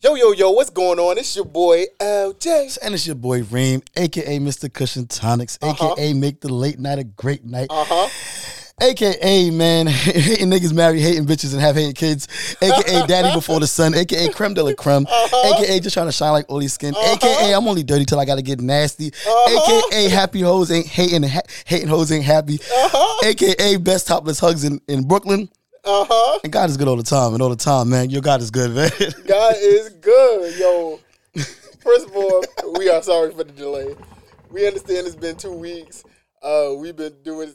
Yo, yo, yo, what's going on? It's your boy LJ. And it's your boy Reem, aka Mr. Kush and Tonics, Uh-huh. aka Make the Late Night a Great Night, Uh huh. aka Man, hating niggas marry hating bitches and have hating kids, aka Daddy Before the Sun, aka Creme de la Creme, Uh-huh. aka Just Trying to Shine Like Oily Skin, aka I'm only dirty till I gotta get nasty, Uh-huh. aka Happy Hoes ain't hating, ha- hating hoes ain't happy, Uh-huh. aka Best Topless Hugs in, in Brooklyn. Uh huh. And God is good all the time, and all the time, man. Your God is good, man. God is good, yo. First of all, we are sorry for the delay. We understand it's been two weeks. Uh, we've been doing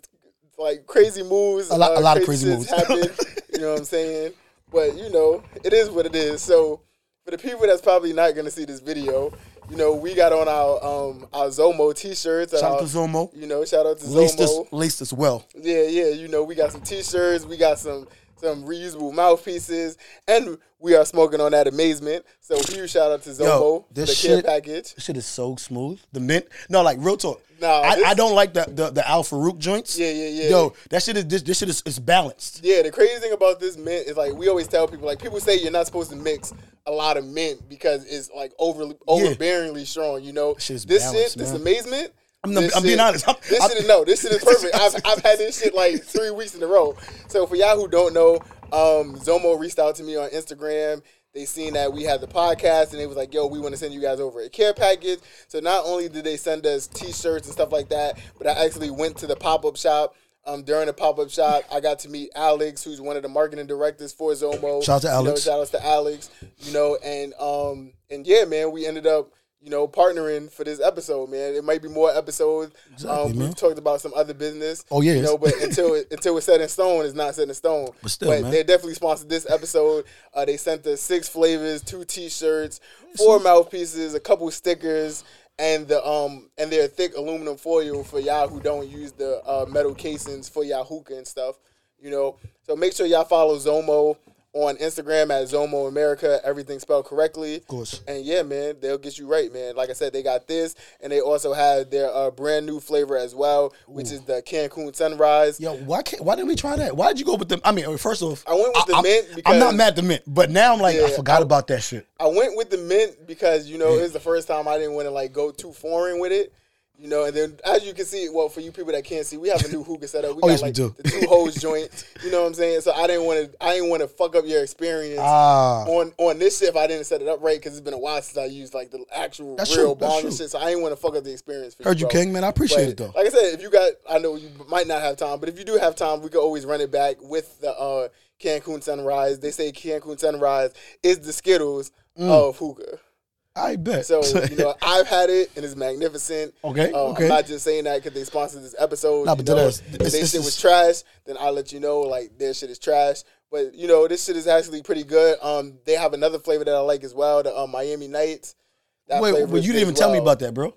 like crazy moves. A lot- uh, a lot of crazy moves. happen. you know what I'm saying? But you know, it is what it is. So for the people that's probably not gonna see this video, you know, we got on our um our Zomo t-shirts. Shout out our- to Zomo. You know, shout out to Laced us, Zomo. laced us well. Yeah, yeah. You know, we got some T-shirts, we got some some reusable mouthpieces, and we are smoking on that amazement. So huge shout out to Zomo Yo, for the this care shit- package. This shit is so smooth. The mint, no, like real talk. Nah, I, this- I don't like the the, the Al Fakher joints. Yeah, yeah, yeah. Yo, that shit is this, this shit is, is balanced. Yeah, the crazy thing about this mint is like we always tell people like people say you're not supposed to mix a lot of mint because it's like overly overbearingly strong. You know, Shit is this shit, this man. amazement. I'm not- I'm being honest. I'm- this I'm- shit is no, this shit is perfect. I've, I've had this shit like three weeks in a row. So for y'all who don't know, um, Zomo reached out to me on Instagram. They seen that we had the podcast and they was like, "Yo, we want to send you guys over a care package." So not only did they send us T-shirts and stuff like that, but I actually went to the pop up shop. Um, during the pop up shop, I got to meet Alex, who's one of the marketing directors for Zomo. Shout out to You know, Alex. shout outs to Alex. You know, and um, and yeah, man, we ended up you know partnering for this episode, man. It might be more episodes. Exactly, um, we've talked about some other business. Oh, yeah, you know, but until it, until it's set in stone, it's not set in stone. But still, man. they definitely sponsored this episode. Uh, they sent us six flavors, two T-shirts, four mouthpieces, a couple stickers. And the um and their thick aluminum foil for y'all who don't use the uh, metal casings for y'all hookah and stuff, you know. So make sure y'all follow Zomo on Instagram at Zomo America, everything spelled correctly. Of course. And yeah, man, they'll get you right, man. Like I said, they got this, and they also have their uh, brand new flavor as well, which is the Cancun Sunrise. Yo, why can't why didn't we try that? Why did you go with the? I mean, first off, I went with the I'm, mint I'm not mad at the mint, but now I'm like, I forgot I- about that shit. I went with the mint because you know it was the first time I didn't want to like go too foreign with it. You know, and then as you can see, well, for you people that can't see, we have a new hookah setup. We Oh, got yes, we do. the two hose joint. You know what I'm saying? So I didn't want to, I didn't want to fuck up your experience Ah, on on this shit if I didn't set it up right because it's been a while since I used like the actual That's real bong and shit. So I didn't want to fuck up the experience. For heard you, bro. King, man. I appreciate But, it though. Like I said, if you got, I know you might not have time, but if you do have time, we could always run it back with the uh, Cancun Sunrise. They say Cancun Sunrise is the Skittles Mm. of hookah. I bet. So you know, I've had it and it's magnificent. Okay, Uh, okay. I'm not just saying that because they sponsored this episode. Nah, you know, if it's- they it's shit was trash, then I'll let you know like their shit is trash. But you know, this shit is actually pretty good. Um, they have another flavor that I like as well, the um, Miami Nights. That Wait, well, you didn't even as tell me about that, bro.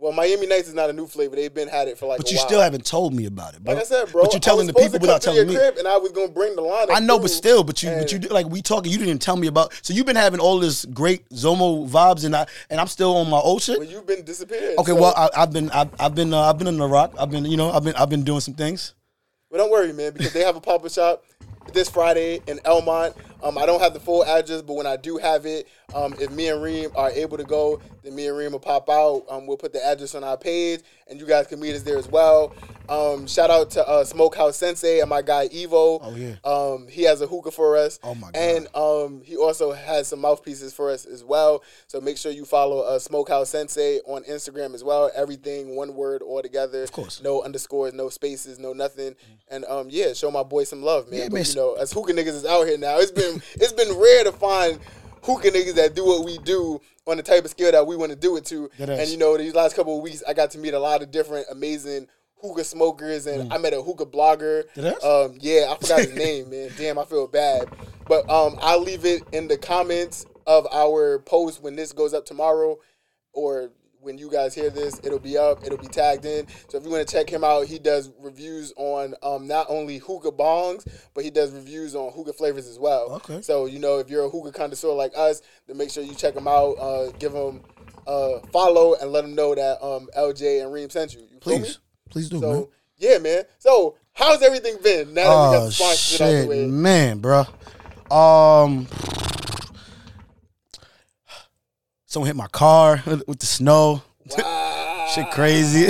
Well, Miami Nights is not a new flavor. They've been had it for like. But you while. still haven't told me about it, bro. Like I said, bro. But you're telling the people without telling me. and I was gonna bring the line. I know, but still, but you, but you like we talking. You didn't tell me about. So you've been having all this great Zomo vibes, and I and I'm still on my old shit. Well, you've been disappeared. Okay, so- well I, I've been I've, I've been uh, I've been in the rock. I've been you know I've been I've been doing some things. But don't worry, man, because they have a pop up shop this Friday in Elmont. Um, I don't have the full address, but when I do have it, um, if me and Reem are able to go, then me and Reem will pop out. Um, we'll put the address on our page, and you guys can meet us there as well. Um, shout out to uh, Smokehouse Sensei and my guy Evo. Oh, yeah. Um, he has a hookah for us. Oh, my God. And um, he also has some mouthpieces for us as well. So make sure you follow uh, Smokehouse Sensei on Instagram as well. Everything one word all together. Of course. No underscores, no spaces, no nothing. And um, yeah, show my boy some love, man. Yeah, but man. you know, as hookah niggas is out here now, it's been it's been rare to find hookah niggas that do what we do on the type of scale that we want to do it to. And you know, these last couple of weeks, I got to meet a lot of different amazing hookah smokers, and Mm. I met a hookah blogger. Um, yeah, I forgot his name, man. Damn, I feel bad. But um, I'll leave it in the comments of our post when this goes up tomorrow, or when you guys hear this, it'll be up. It'll be tagged in. So if you want to check him out, he does reviews on um, not only hookah bongs, but he does reviews on hookah flavors as well. Okay. So you know, if you're a hookah connoisseur like us, then make sure you check him out. Uh, give him uh, follow and let him know that um, LJ and Reem sent you. You? Please, please do, So man. yeah, man. So how's everything been now that we got Oh the sponsorship out the shit, way? man, bro. Um, Someone hit my car with the snow. Wow. Shit crazy.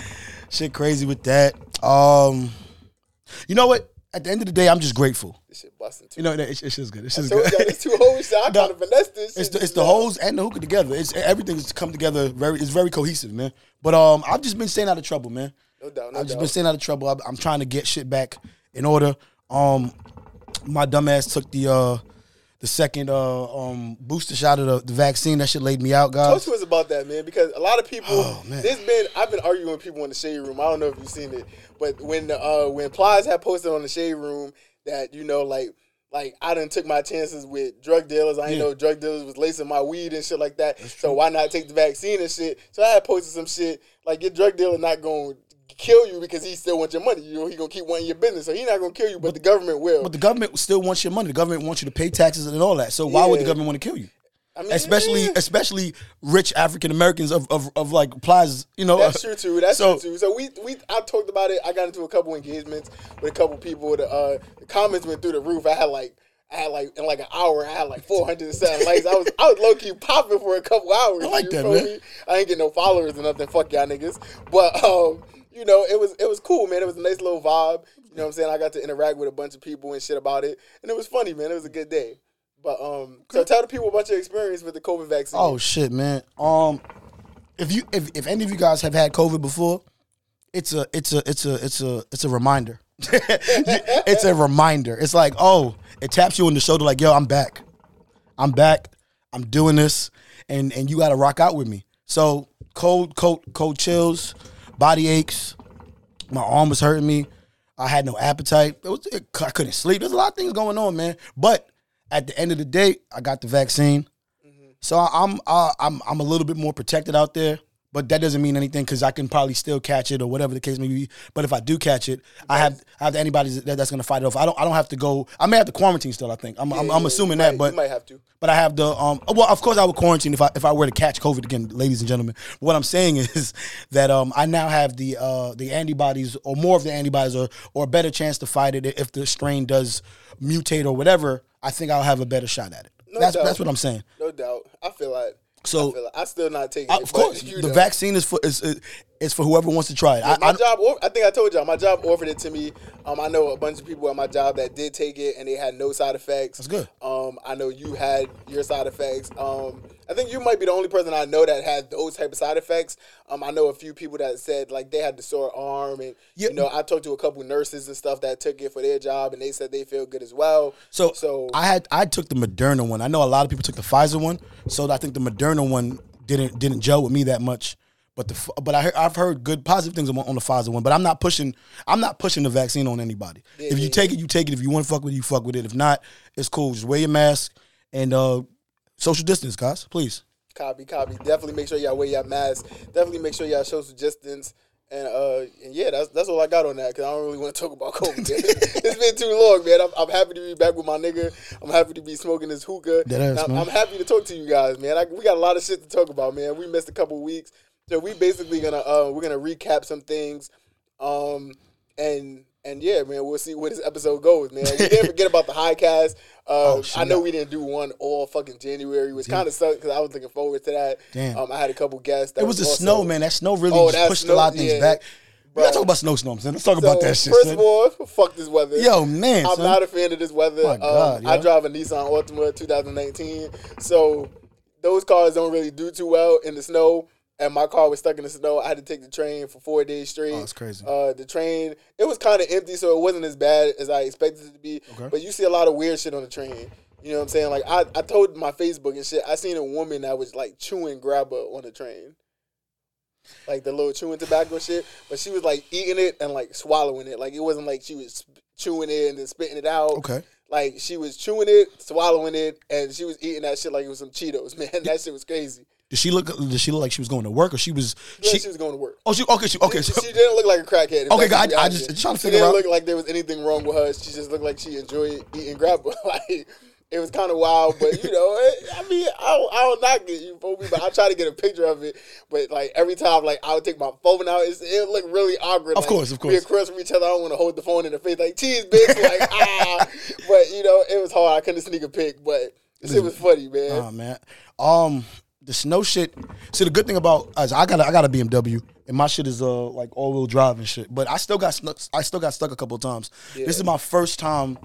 Shit crazy with that. Um, you know what? At the end of the day, I'm just grateful. This shit busting too. You know, it's, it's just good. It's I just good. it's two hoes. I No. kind of finessed this. It's the, it's the hoes and the hookah together. It's everything's come together very. It's very cohesive, man. But um, I've just been staying out of trouble, man. No doubt, no I've just doubt. been staying out of trouble. I'm, I'm trying to get shit back in order. Um, my dumbass took the uh the second uh um booster shot of the, the vaccine. That shit laid me out, guys. Talk to us about that, man, because a lot of people. Oh, man. There's been I've been arguing with people in the shade room. I don't know if you've seen it, but when the, uh when Plies had posted on the shade room that you know like like I didn't took my chances with drug dealers. I ain't Yeah. know drug dealers was lacing my weed and shit like that. So why not take the vaccine and shit? So I had posted some shit like your drug dealer not going kill you because he still wants your money. You know he gonna keep wanting your business, so he not gonna kill you, but, the government will. But the government still wants your money. The government wants you to pay taxes and all that. So why would the government want to kill you? I mean, Especially, yeah. especially rich African Americans of, of of like Plaza, you know. That's true too. That's So- true too. So we we I talked about it. I got into a couple engagements with a couple people. The uh the comments went through the roof. I had like I had like in like an hour. I had like four hundred and seven likes. I was I was low key popping for a couple hours. I like that, man. me? I ain't get no followers or nothing. Fuck y'all niggas. But um you know it was it was cool man. It was a nice little vibe. You know what I'm saying? I got to interact with a bunch of people and shit about it, and it was funny, man. It was a good day. But um, so tell the people about your experience with the COVID vaccine. Oh shit, man. Um, if you if, if any of you guys have had COVID before, it's a it's a it's a it's a it's a reminder. it's a reminder. It's like oh, it taps you on the shoulder like yo, I'm back. I'm back. I'm doing this, and and you got to rock out with me. So cold, cold, cold chills, body aches. My arm was hurting me. I had no appetite. It was, it, I couldn't sleep. There's a lot of things going on, man. But at the end of the day, I got the vaccine. So I- I'm uh, I'm I'm a little bit more protected out there, but that doesn't mean anything because I can probably still catch it or whatever the case may be. But if I do catch it, I have I have the antibodies that, that's going to fight it off. I don't I don't have to go. I may have to quarantine still. I think I'm I'm, I'm Yeah, assuming that, might- but you might have to. but I have the um. Well, of course I would quarantine if I if I were to catch COVID again, ladies and gentlemen. What I'm saying is that um I now have the uh the antibodies or more of the antibodies or or a better chance to fight it if the strain does mutate or whatever. I think I'll have a better shot at it. No that's doubt. that's what I'm saying. No doubt. I feel like. So- I, feel like, I still not taking Uh, it. of course, the know. vaccine is for is, is is for whoever wants to try it. I, my I, job, I think I told y'all, my job offered it to me. Um, I know a bunch of people at my job that did take it and they had no side effects. That's good. Um, I know you had your side effects. Um, I think you might be the only person I know that had those type of side effects. Um, I know a few people that said like they had the sore arm, and Yeah. you know I talked to a couple nurses and stuff that took it for their job, and they said they feel good as well. So, so I had I took the Moderna one. I know a lot of people took the Pfizer one, so I think the Moderna one didn't didn't gel with me that much. But the but I I've heard good positive things on, on the Pfizer one. But I'm not pushing I'm not pushing the vaccine on anybody. if you yeah, take it, you take it. If you want to fuck with it, you fuck with it. If not, it's cool. Just wear your mask and uh, social distance, guys. Please. Copy, copy. Definitely make sure y'all wear your mask. Definitely make sure y'all social distance. And uh, and yeah, that's that's all I got on that because I don't really want to talk about COVID. it's been too long, man. I'm, I'm happy to be back with my nigga. I'm happy to be smoking this hookah. I'm. I'm happy to talk to you guys, man. I, we got a lot of shit to talk about, man. We missed a couple weeks, so we basically gonna uh, we're gonna recap some things, um, and and yeah, man, we'll see where this episode goes, man. We didn't forget about the high cast. Uh, Oh, shit. I know we didn't do one all fucking January, which kind of sucked because I was looking forward to that. Damn. Um, I had a couple guests. That It was the also- snow, man. That snow really Oh, pushed a lot of things yeah. back. We gotta talk about snowstorms, man. Let's talk So, about that shit. First son. of all, fuck this weather. Yo, man, I'm son. not a fan of this weather. My God, um, I drive a Nissan Altima 2019, so those cars don't really do too well in the snow. And my car was stuck in the snow. I had to take the train for four days straight. Oh, that's crazy. Uh, the train it was kind of empty, so it wasn't as bad as I expected it to be. Okay. But you see a lot of weird shit on the train. You know what I'm saying? Like I, I told my Facebook and shit. I seen a woman that was like chewing grabba on the train. Like the little chewing tobacco shit, but she was like eating it and like swallowing it. Like it wasn't like she was chewing it and then spitting it out. Okay. Like she was chewing it, swallowing it, and she was eating that shit like it was some Cheetos, man. That shit was crazy. Did she look? Did she look like she was going to work, or she was? Yeah, She, she, was going to work. oh, she okay. She okay. She, she didn't look like a crackhead. Okay, God, I you just- asked. trying to she figure didn't out- look like there was anything wrong with her. She just looked like she enjoyed eating grabba. like it was kind of wild, but you know, it, I mean, I don't, I don't knock it, you feel me? But I try to get a picture of it. But like every time, like I would take my phone out, it's, it looked really awkward. Of like, course, of course. We across from each other. I don't want to hold the phone in the face like cheese, bitch. Like ah, but you know, it was hard. I couldn't sneak a pic, but this was funny, man. Nah, man. Um, the snow shit. See, the good thing about us, I got a, I got a BMW, and my shit is uh like all wheel drive and shit. But I still got snuck, I still got stuck a couple of times. This is my first time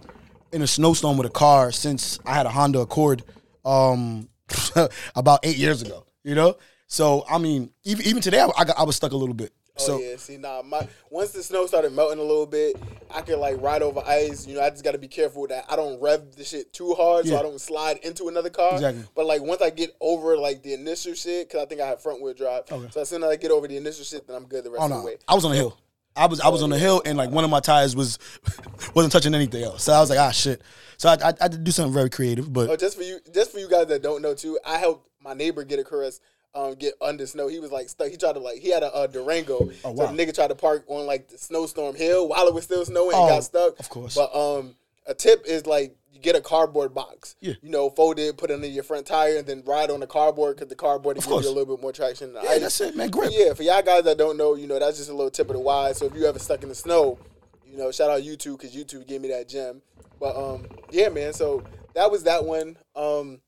in a snowstorm with a car since I had a Honda Accord, um, about eight years ago. You know, so I mean, even even today, I, I, got, I was stuck a little bit. Oh So yeah, see, nah, my once the snow started melting a little bit, I could like ride over ice. You know, I just got to be careful that I don't rev the shit too hard, so I don't slide into another car. Exactly. But like once I get over like the initial shit, because I think I have front wheel drive. Okay. So as soon as I get over the initial shit, then I'm good the rest Oh of the way. I was on a hill. I was I was on the hill and like one of my tires was wasn't touching anything else. So I was like, ah shit. So I, I, I had to do something very creative, but Oh, just for you, just for you guys that don't know too, I helped my neighbor get a caress. Um, get under snow. He was like stuck. He tried to like he had a, uh Durango. Oh, So wow. the nigga tried to park on like the snowstorm hill while it was still snowing and Oh, got stuck. of course. But um, a tip is like you get a cardboard box. Yeah. You know, fold it, put it under your front tire, and then ride on the cardboard because the cardboard gives course. you a little bit more traction. Yeah, ice. that's it, man. Grip. Yeah, for y'all guys that don't know, you know, that's just a little tip of the wise. So if you ever stuck in the snow, you know, shout out YouTube because YouTube gave me that gem. But um, yeah, man. So that was that one. Um,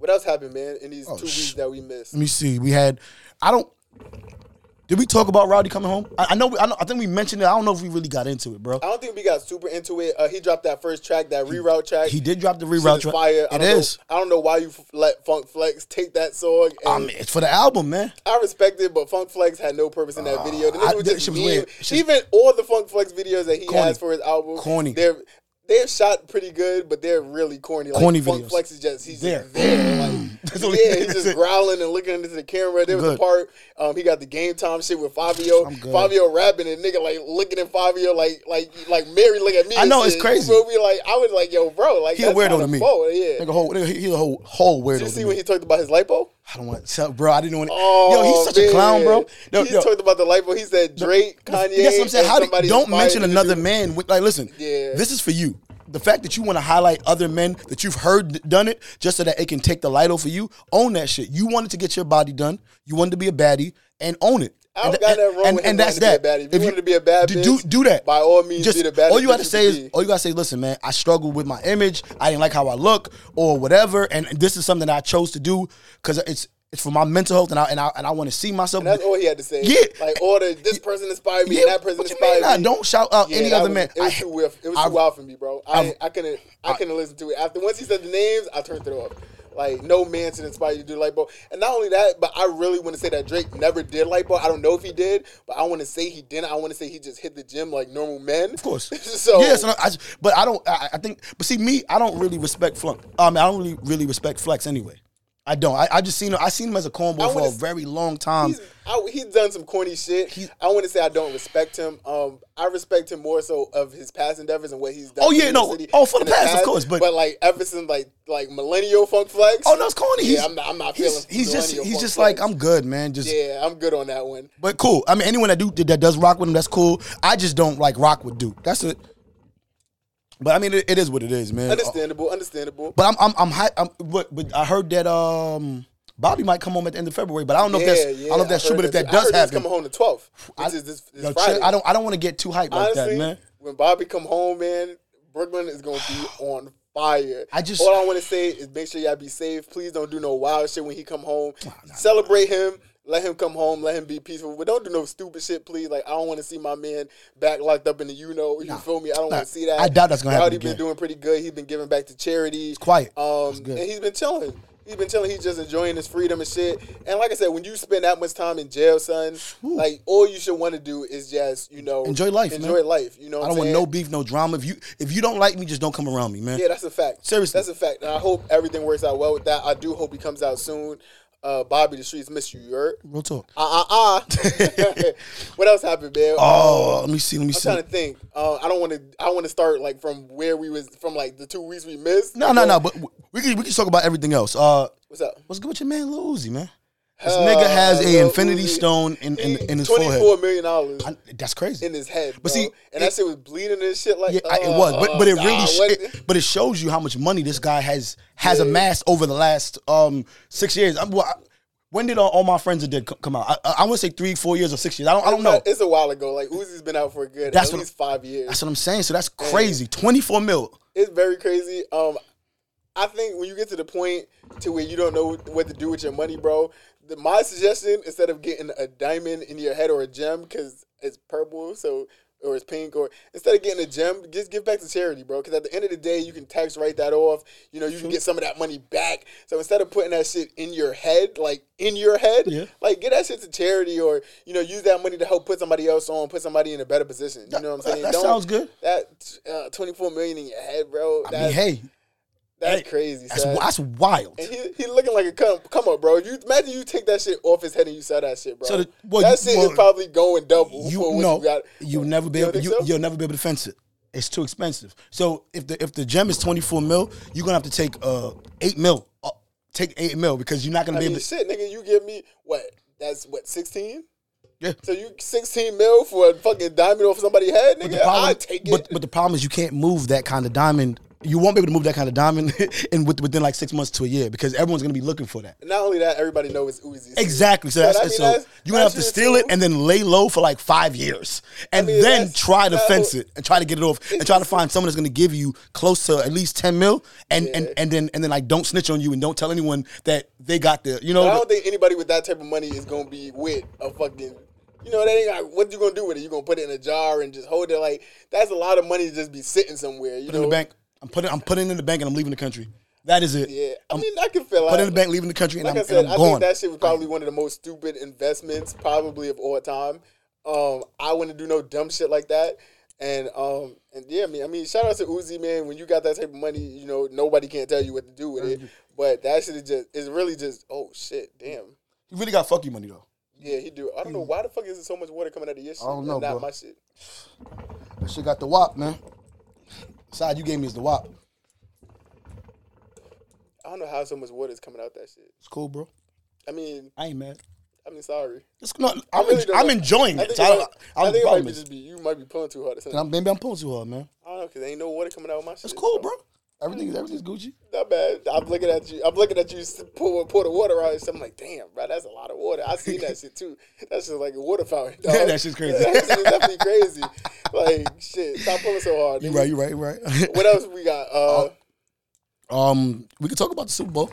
what else happened, man? In these Oh, two sh- weeks that we missed. Let me see. We had I don't did we talk about Rowdy coming home? I, I know. I know. I think we mentioned it. I don't know if we really got into it, bro. I don't think we got super into it. Uh, he dropped that first track, that reroute track. He did drop the reroute track. Fire. I It don't know- I don't know why you f- let Funk Flex take that song. And I mean, it's for the album, man. I respect it, but Funk Flex had no purpose in that video. The I- was just was. It's Even all the Funk Flex videos that he Corny. has for his album, Corny. They're they're shot pretty good, but they're really corny. Like Corny Funk videos. Flex is just he's There. just there. Like, That's all he- yeah, he's just it. growling and looking into the camera. There was a part. Um, he got the game time shit with Fabio. Fabio rapping and nigga like looking at Fabio like like like Mary look at me. I know, shit. it's crazy. You feel me? Like I was like, yo, bro, like He a weirdo to me. bold, Yeah. Nigga, whole, nigga, he- he's a whole whole weirdo. Did you see when he talked about his lipo? I don't want, to, bro. I didn't want. to. Oh, yo, he's such a clown, bro. man. Yo, he yo, talked about the lipo. He said Drake, Kanye. That's what I'm saying. How do, don't mention another do- man. With, like, listen. Yeah. This is for you. The fact that you want to highlight other men that you've heard done it, just so that it can take the light off of you. Own that shit. You wanted to get your body done. You wanted to be a baddie, and own it. I don't and, got nothing wrong and, with him and that's that. a. If you wanted to be a bad do, do bitch, do that. by all means, Just be the baddest all you got to say is be. all you got to say. Listen, man. I struggled with my image. I didn't like how I look or whatever, and this is something that I chose to do because it's it's for my mental health, and I and I and I want to see myself. And that's all he had to say. Yeah. Like, or the, this person inspired me, Yeah, and that person inspired? Nah, me. don't shout out Yeah, any other was- man. It was I- too wild. It was I- too wild for me, bro. I I couldn't I, couldn't listen to it. After once he said the names, I turned it off. Like no man should inspire you to do lipo. And not only that, but I really want to say that Drake never did lipo. I don't know if he did, but I want to say he didn't. I want to say he just hit the gym like normal men. Of course. so yeah, so I, but I don't. I, I think. But see, me, I don't really respect Flunk. I mean, I don't really really respect Flex anyway. I don't. I, I just seen him. I seen him as a cornball for a very long time. He's, I, he's done some corny shit. I want to say I don't respect him. Um, I respect him more so of his past endeavors and what he's done. Oh, yeah, no. city Oh, for the past, of course, but- like ever since like like millennial funk flex. Oh no, it's corny. Yeah, He's, I'm not. I'm not he's, feeling. he's just he's just flex. like I'm good, man. Just Yeah, I'm good on that one. but cool. I mean, anyone that do that does rock with him, that's cool. I just don't like rock with Duke. That's it. But I mean, it, it is what it is, man. Understandable. Understandable. But I'm I'm I'm, high, I'm but, but I heard that um Bobby might come home at the end of February, but I don't know yeah, if that's yeah. I don't know if that's true. But if that I does happen, coming home the 12th, which I- is this, this yo, Friday. I don't I don't want to get too hyped like Honestly, that, man. when Bobby come home, man, Brooklyn is gonna be on fire. I just- all I want to say is make sure y'all be safe. Please don't do no wild shit when he come home. Celebrate him. Let him come home. Let him be peaceful. But don't do no stupid shit, please. Like I don't want to see my man back locked up in the you know. You feel me? I don't Nah, want to see that. I doubt that's gonna happen Rowdy been again. doing pretty good. He's been giving back to charity. He's quiet. Um, good. and he's been chilling. He's been chilling. He's just enjoying his freedom and shit. And like I said, when you spend that much time in jail, son, like all you should want to do is just you know Enjoy life, man. Enjoy life. You know, I don't want no beef, no drama. If you if you don't like me, just don't come around me, man. Yeah, that's a fact. Seriously. that's a fact. And I hope everything works out well with that. I do hope he comes out soon. Uh, Bobby, the streets miss you. You heard? Real talk. Uh uh uh. what else happened, man? Oh, let me see. Let me I'm see. trying to think. Uh, I don't want to. I want to start like from where we was from, like the two weeks we missed. No, no, no. But we can we can talk about everything else. Uh, What's up? what's good with your man, Lil Uzi, man? This Uh, nigga has a infinity stone in in, in his Twenty forehead. four million dollars I- that's crazy. in his head. But bro. see, and it- that shit was bleeding and shit. Like Yeah, I- it uh, was, but but it uh, really, nah, sh- it- but it shows you how much money this guy has has Yeah. amassed over the last um six years. I'm, well, I- when did all, all my friends are dead come out? I, I, to say three, four years or six years. I don't, I don't know. It's a while ago. Like Uzi's been out for a good That's at what- least five years. That's what I'm saying. So that's crazy. Twenty four mil. it's very crazy. Um, I think when you get to the point to where you don't know what to do with your money, bro, my suggestion instead of getting a diamond in your head or a gem because it's purple, so or it's pink, or instead of getting a gem, just give back to charity, bro. Because at the end of the day, you can tax write that off. You know, you can get some of that money back. So instead of putting that shit in your head, like in your head, Yeah. like get that shit to charity, or you know, use that money to help put somebody else on, put somebody in a better position. You know what I'm saying? that Don't- sounds good. That uh, 24 million in your head, bro. I mean, hey, that's hey, crazy. that's that's wild. And he, he looking like a come come up, bro. You imagine you take that shit off his head and you sell that shit, bro. So the- well, that shit well, is probably going double. You no, you got. you'll never be able. You, so? you'll never be able to fence it. It's too expensive. So if the if the gem is twenty four mil, you're gonna have to take uh eight mil. Uh, take eight mil because you're not gonna I be mean, able. to... shit, nigga, you give me what? That's what 16. Yeah. So you 16 mil for a fucking diamond off somebody's head, nigga? problem, I take it. but, but the problem is you can't move that kind of diamond. You won't be able to move that kind of diamond in with, within like six months to a year because everyone's gonna be looking for that. Not only that, everybody knows it's Uzi. Exactly. So that's I mean, so that's- you're gonna have to steal true, it and then lay low for like five years, and mean, then try to fence it and try to get it off and try to find someone that's gonna give you close to at least ten mil, and and Yeah. and then and then like don't snitch on you and don't tell anyone that they got the you But I don't think anybody with that type of money is gonna be with a fucking. You know, that ain't like, what you gonna do with it? You gonna put it in a jar and just hold it? Like that's a lot of money to just be sitting somewhere. You Put know, in the bank. I'm putting I'm putting it in the bank and I'm leaving the country. That is it. Yeah, I mean, I can feel Put like it in the bank, leaving the country, and like I'm, I said, and I'm I think that shit was probably one of the most stupid investments probably of all time. Um, I wouldn't do no dumb shit like that. And um, and yeah, I mean, I mean, shout out to Uzi, man. When you got that type of money, you know, nobody can't tell you what to do with it. But that shit is just, it's really just, oh shit, damn. He really got fuck you money though. Yeah, he do. I don't know why the fuck is there so much water coming out of your shit. I don't know, and not bro. my shit. That shit got the wop, man. Side you gave me is the wop. I don't know how so much water is coming out that shit. It's cool, bro. I mean, I ain't mad. I mean, sorry. It's not, I I'm, really en- I'm enjoying I it. think So it I, I, I think it might be just be you might be pulling too hard. Or something. I'm, maybe I'm pulling too hard, man. I don't know because ain't no water coming out of my shit. It's cool, bro. Everything, is everything's Gucci. Not bad. I'm looking at you. I'm looking at you pour, pour the water out. I'm like, damn, bro, that's a lot of water. I seen that shit too. That's just like a water fountain. Dog. That shit's crazy. that shit definitely crazy. Like shit, stop pulling so hard. You right, you right, you right. What else we got? Uh, um, we could talk about the Super Bowl.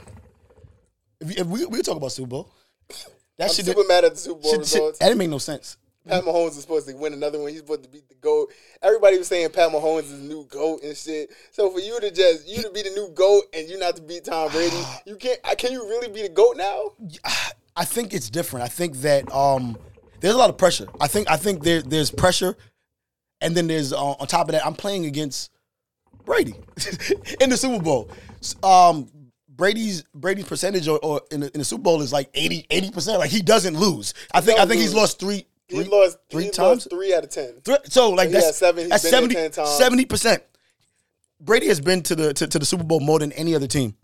If, you, if we we could talk about Super Bowl. That I'm shit, super mad at the Super Bowl shit, shit, that didn't make no sense. Pat Mahomes is supposed to win another one. He's supposed to beat the GOAT. Everybody was saying Pat Mahomes is the new GOAT and shit. So for you to just you to be the new GOAT and you not to beat Tom Brady, you can't. Can you really be the GOAT now? I think it's different. I think that um, there's a lot of pressure. I think I think there there's pressure, and then there's uh, on top of that, I'm playing against Brady in the Super Bowl. Um, Brady's Brady's percentage or, or in, the, in the Super Bowl is like 80 percent. Like he doesn't lose. I think I think he's lost three. He three- lost three he times. Lost three out of ten. Three- So like He that's seven- that's been there 70 10 times. 70 percent. Brady has been to the to, to the Super Bowl more than any other team.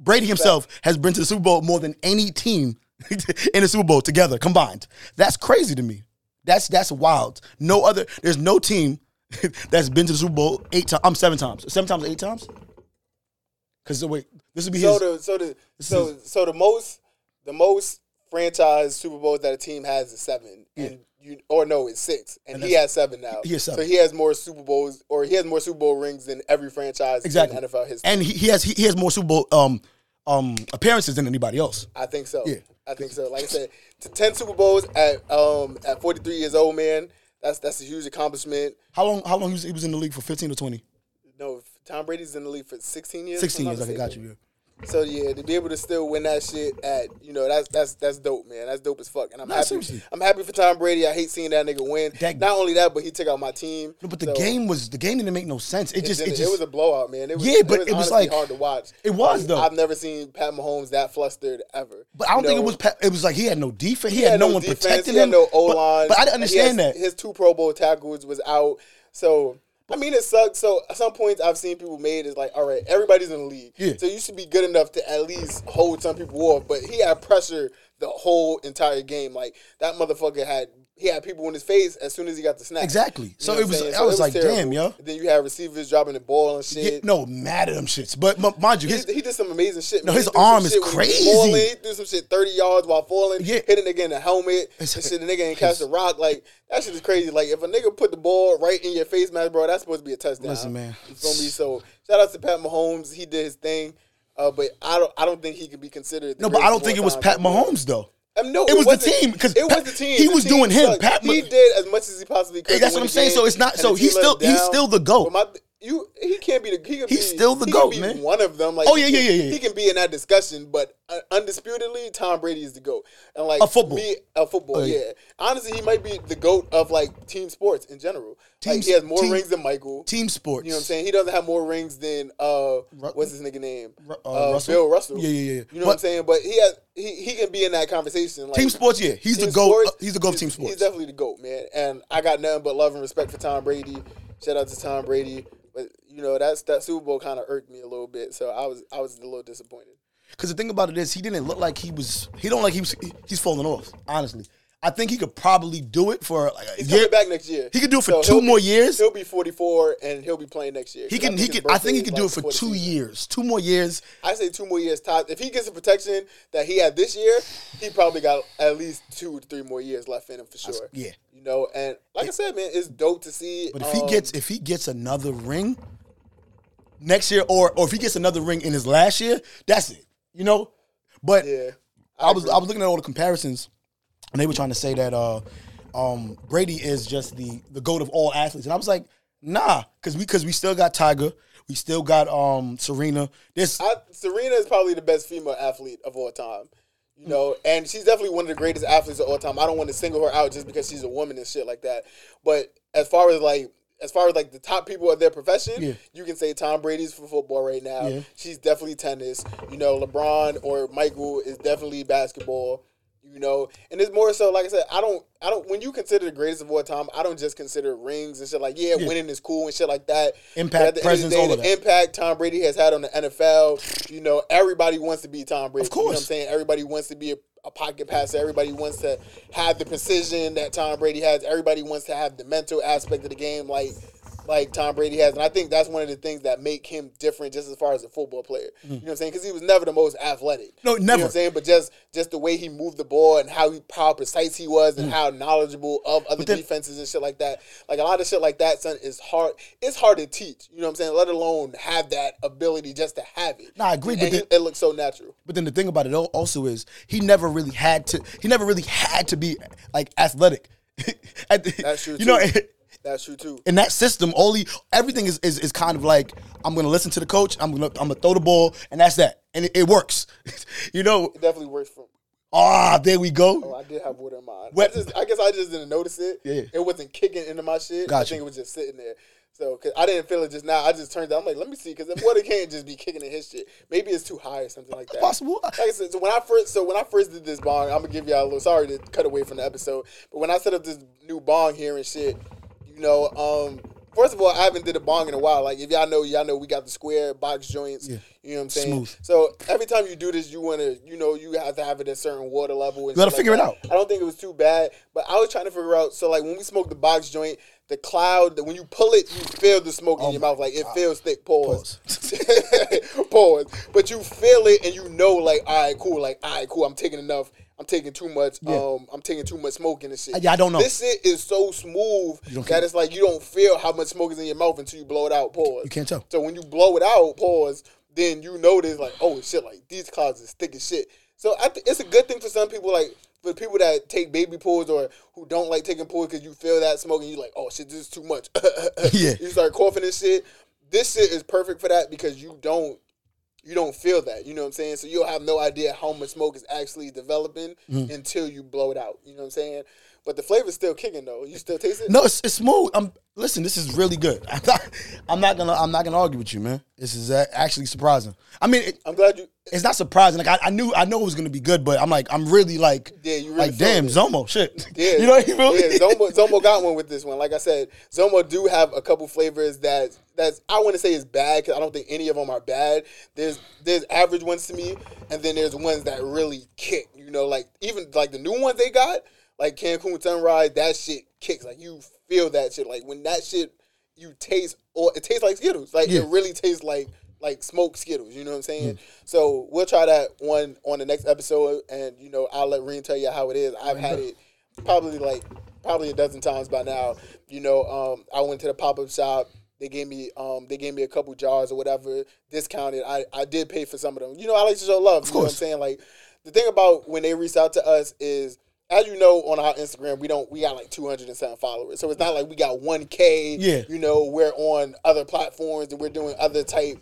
Brady himself has been to the Super Bowl more than any team in the Super Bowl together combined. That's crazy to me. That's that's wild. No other. There's no team that's been to the Super Bowl eight times. I'm seven times. Seven times, eight times. Because wait, this would be So his. the so the so so the most the most franchise Super Bowls that a team has is seven, and you or no, it's six, and, And he has seven now. he has seven. So he has more Super Bowls, or he has more Super Bowl rings than every franchise exactly. in NFL history. and he, he has he, he has more Super Bowl um um appearances than anybody else. I think so. Yeah. I think so. Like I said, to ten Super Bowls at um at forty three years old, man, that's that's a huge accomplishment. How long? How long he was, he was in the league for? Fifteen or twenty? No, Tom Brady's in the league for sixteen years. Sixteen years. Okay, got you. Yeah. So yeah, to be able to still win that shit at you know that's that's that's dope, man. That's dope as fuck, and I'm Nah, happy. seriously. I'm happy for Tom Brady. I hate seeing that nigga win. That- Not only that, but he took out my team. No, but the So, game was the game didn't make no sense. It It, just it just it was a blowout, man. It was, Yeah, but it was honestly like- hard to watch. It was, though. I've never seen Pat Mahomes that flustered ever. But I don't You think it was. pa- It was like he had no defense. He, he had, no, one defense, protecting he had him. no O line. But, I didn't understand that. His two Pro Bowl tackles was out. So I mean, it sucks. So at some points I've seen people made is like, all right, everybody's in the league, Yeah. so you should be good enough to at least hold some people off. But he had pressure the whole entire game. Like that motherfucker had. He had people in his face as soon as he got the snap. Exactly. So it was- saying? I was like, terrible. damn, yo. Then you had receivers dropping the ball and Yeah, shit. no, mad at them shits. But m- mind you, He, his he did some amazing shit. No, man. his He arm is shit he crazy. Falling. He threw some shit thirty yards while falling. Yeah. Hit a nigga in the helmet. And It's- shit, the nigga ain't catch the rock. Like that shit is crazy. Like if a nigga put the ball right in your face, man, bro, that's supposed to be a touchdown. Listen, man. You feel me? So shout out to Pat Mahomes. He did his thing. Uh, but I don't. I don't think he can be considered. No, but I don't think it was Pat. Mahomes though. Um, no, It was the team because it Pat- was the team. he The was team doing him. sucked. Pat he did as much as he possibly could. Hey, that's what I'm saying. game, So it's not- so he's still- he's still the GOAT. You, he can't be the. He can He's be, still the he GOAT, can be man. One of them. Like, Oh, yeah, yeah, yeah, yeah. He can be in that discussion, but uh, undisputedly, Tom Brady is the goat. And like Of football. me, a football. Oh, yeah. yeah. Honestly, he might be the goat of like team sports in general. Team- like, he has more team- rings than Michael. Team sports. You know what I'm saying? He doesn't have more rings than uh, what's his nigga name? Uh, Uh, Russell? Bill Russell. Yeah, yeah, yeah. You know But- what I'm saying? But he has he, he can be in that conversation. Like, Team sports, yeah. He's the GOAT. sports, he's the GOAT of he's- team sports. He's definitely the GOAT, man. And I got nothing but love and respect for Tom Brady. Shout out to Tom Brady. But you know, that's that Super Bowl kind of irked me a little bit. So I was I was a little disappointed. Because the thing about it is, he didn't look like he was. He don't like he was. He's falling off. Honestly, I think he could probably do it for like a He's year. coming back next year. He could do it for So two he'll more be- years. He'll be 44 and he'll be playing next year. He 'Cause can. He his can. I think he could do it for before the two season. years. Two more years. I say two more years top. If he gets the protection that he had this year, he probably got at least two to three more years left in him for sure. yeah. You know, and like I said, man, it's dope to see. But if he um, gets if he gets another ring next year, or or if he gets another ring in his last year, that's it. You know. But yeah, I, was. I was looking at all the comparisons, and they were trying to say that uh, um, Brady is just the the goat of all athletes, and I was like, nah, because we because we still got Tiger, we still got um Serena. This I, Serena is probably the best female athlete of all time. You know, and she's definitely one of the greatest athletes of all time. I don't want to single her out just because she's a woman and shit like that. But as far as like as far as like the top people of their profession, Yeah. you can say Tom Brady's for football right now. Yeah. She's definitely tennis. You know, LeBron or Michael is definitely basketball. You know, and it's more so like I said, I don't, I don't. When you consider the greatest of all time, I don't just consider rings and shit like yeah, Yeah. winning is cool and shit like that. Impact, the presence, day, all of that. impact Tom Brady has had on the NFL. You know, everybody wants to be Tom Brady. Of You know what I'm saying? Everybody wants to be a, a pocket passer. Everybody wants to have the precision that Tom Brady has. Everybody wants to have the mental aspect of the game like like Tom Brady has. And I think that's one of the things that make him different just as far as a football player. You know what I'm saying? Because he was never the most athletic. Mm. No, You know never. what I'm saying? But just just the way he moved the ball and how he how precise he was and how knowledgeable of other Mm. then- defenses and shit like that. Like a lot of shit like that, son, is hard. It's hard to teach. You know what I'm saying? Let alone have that ability just to have it. Nah, I agree, And but he- then- it looks so natural. But then the thing about it also is he never really had to. He never really had to be like athletic. The- That's true. You know, too. That's true too. in that system, only everything is, is is kind of like I'm gonna listen to the coach. I'm gonna I'm gonna throw the ball, and that's that, and it, it works. you know, It definitely works for. Me. ah, there we go. Oh. I did have water in. What- I, just, I guess I just didn't notice it. Yeah. It wasn't kicking into my shit. Gotcha. I think it was just sitting there. So, cause I didn't feel it just now. I just turned it. I'm like, let me see, because water can't just be kicking in his shit. Maybe it's too high or something like that. Possible. Like I said, so when I first, so when I first did this bong, I'm gonna give y'all a little. Sorry to cut away from the episode, but when I set up this new bong here and shit, you know, um, first of all, I haven't did a bong in a while. Like if y'all know, y'all know we got the square box joints. Yeah. You know what I'm saying? Smooth. So every time you do this, you want to, you know, you have to have it at a certain water level. And You gotta figure like it out. I don't think it was too bad, but I was trying to figure out. So like when we smoke the box joint, the cloud, when you pull it, you feel the smoke in your mouth. Like it feels thick. Pause. Pause. But you feel it and you know, like, all right, cool. Like, all right, cool. I'm taking enough. I'm taking too much. Yeah. Um, I'm taking too much smoke in this shit. Yeah, I don't know. This shit is so smooth that care. it's like you don't feel how much smoke is in your mouth until you blow it out. Pause. You can't tell. So when you blow it out, pause, then you notice like, oh shit, like these clouds is thick as shit. So I th- it's a good thing for some people, like for people that take baby pulls or who don't like taking pulls because you feel that smoke and you like, oh shit, this is too much. Yeah. You start coughing and shit. This shit is perfect for that because you don't you don't feel that. You know what I'm saying? So you'll have no idea how much smoke is actually developing Mm-hmm. until you blow it out. You know what I'm saying? But the flavor's still kicking though. You still taste it? No, it's, it's smooth. I'm listen. This is really good. I'm not. I'm not gonna. I'm not gonna argue with you, man. This is actually surprising. I mean, it, I'm glad you it's not surprising. Like I, I knew. I know it was gonna be good, but I'm like, I'm really like, Yeah, you really like, damn, it. Zomo, shit. Yeah, you know what I mean? Yeah, Zomo, Zomo got one with this one. Like I said, Zomo do have a couple flavors that that's I want to say is bad because I don't think any of them are bad. There's there's average ones to me, and then there's ones that really kick. You know, like even like the new ones they got, like Cancun Sunrise, that shit kicks. Like you feel that shit. Like when that shit you taste, or it tastes like Skittles. Like Yeah. it really tastes like like smoked Skittles. You know what I'm saying? So we'll try that one on the next episode, and you know I'll let Reem tell you how it is. I've had it probably like probably a dozen times by now. You know, um, I went to the pop up shop. They gave me um they gave me a couple jars or whatever discounted. I I did pay for some of them. You know, I like to show love. you know what I'm saying? Like the thing about when they reach out to us is as you know on our Instagram, we don't we got like 207 followers. So it's not like we got 1k. Yeah. You know, we're on other platforms and we're doing other type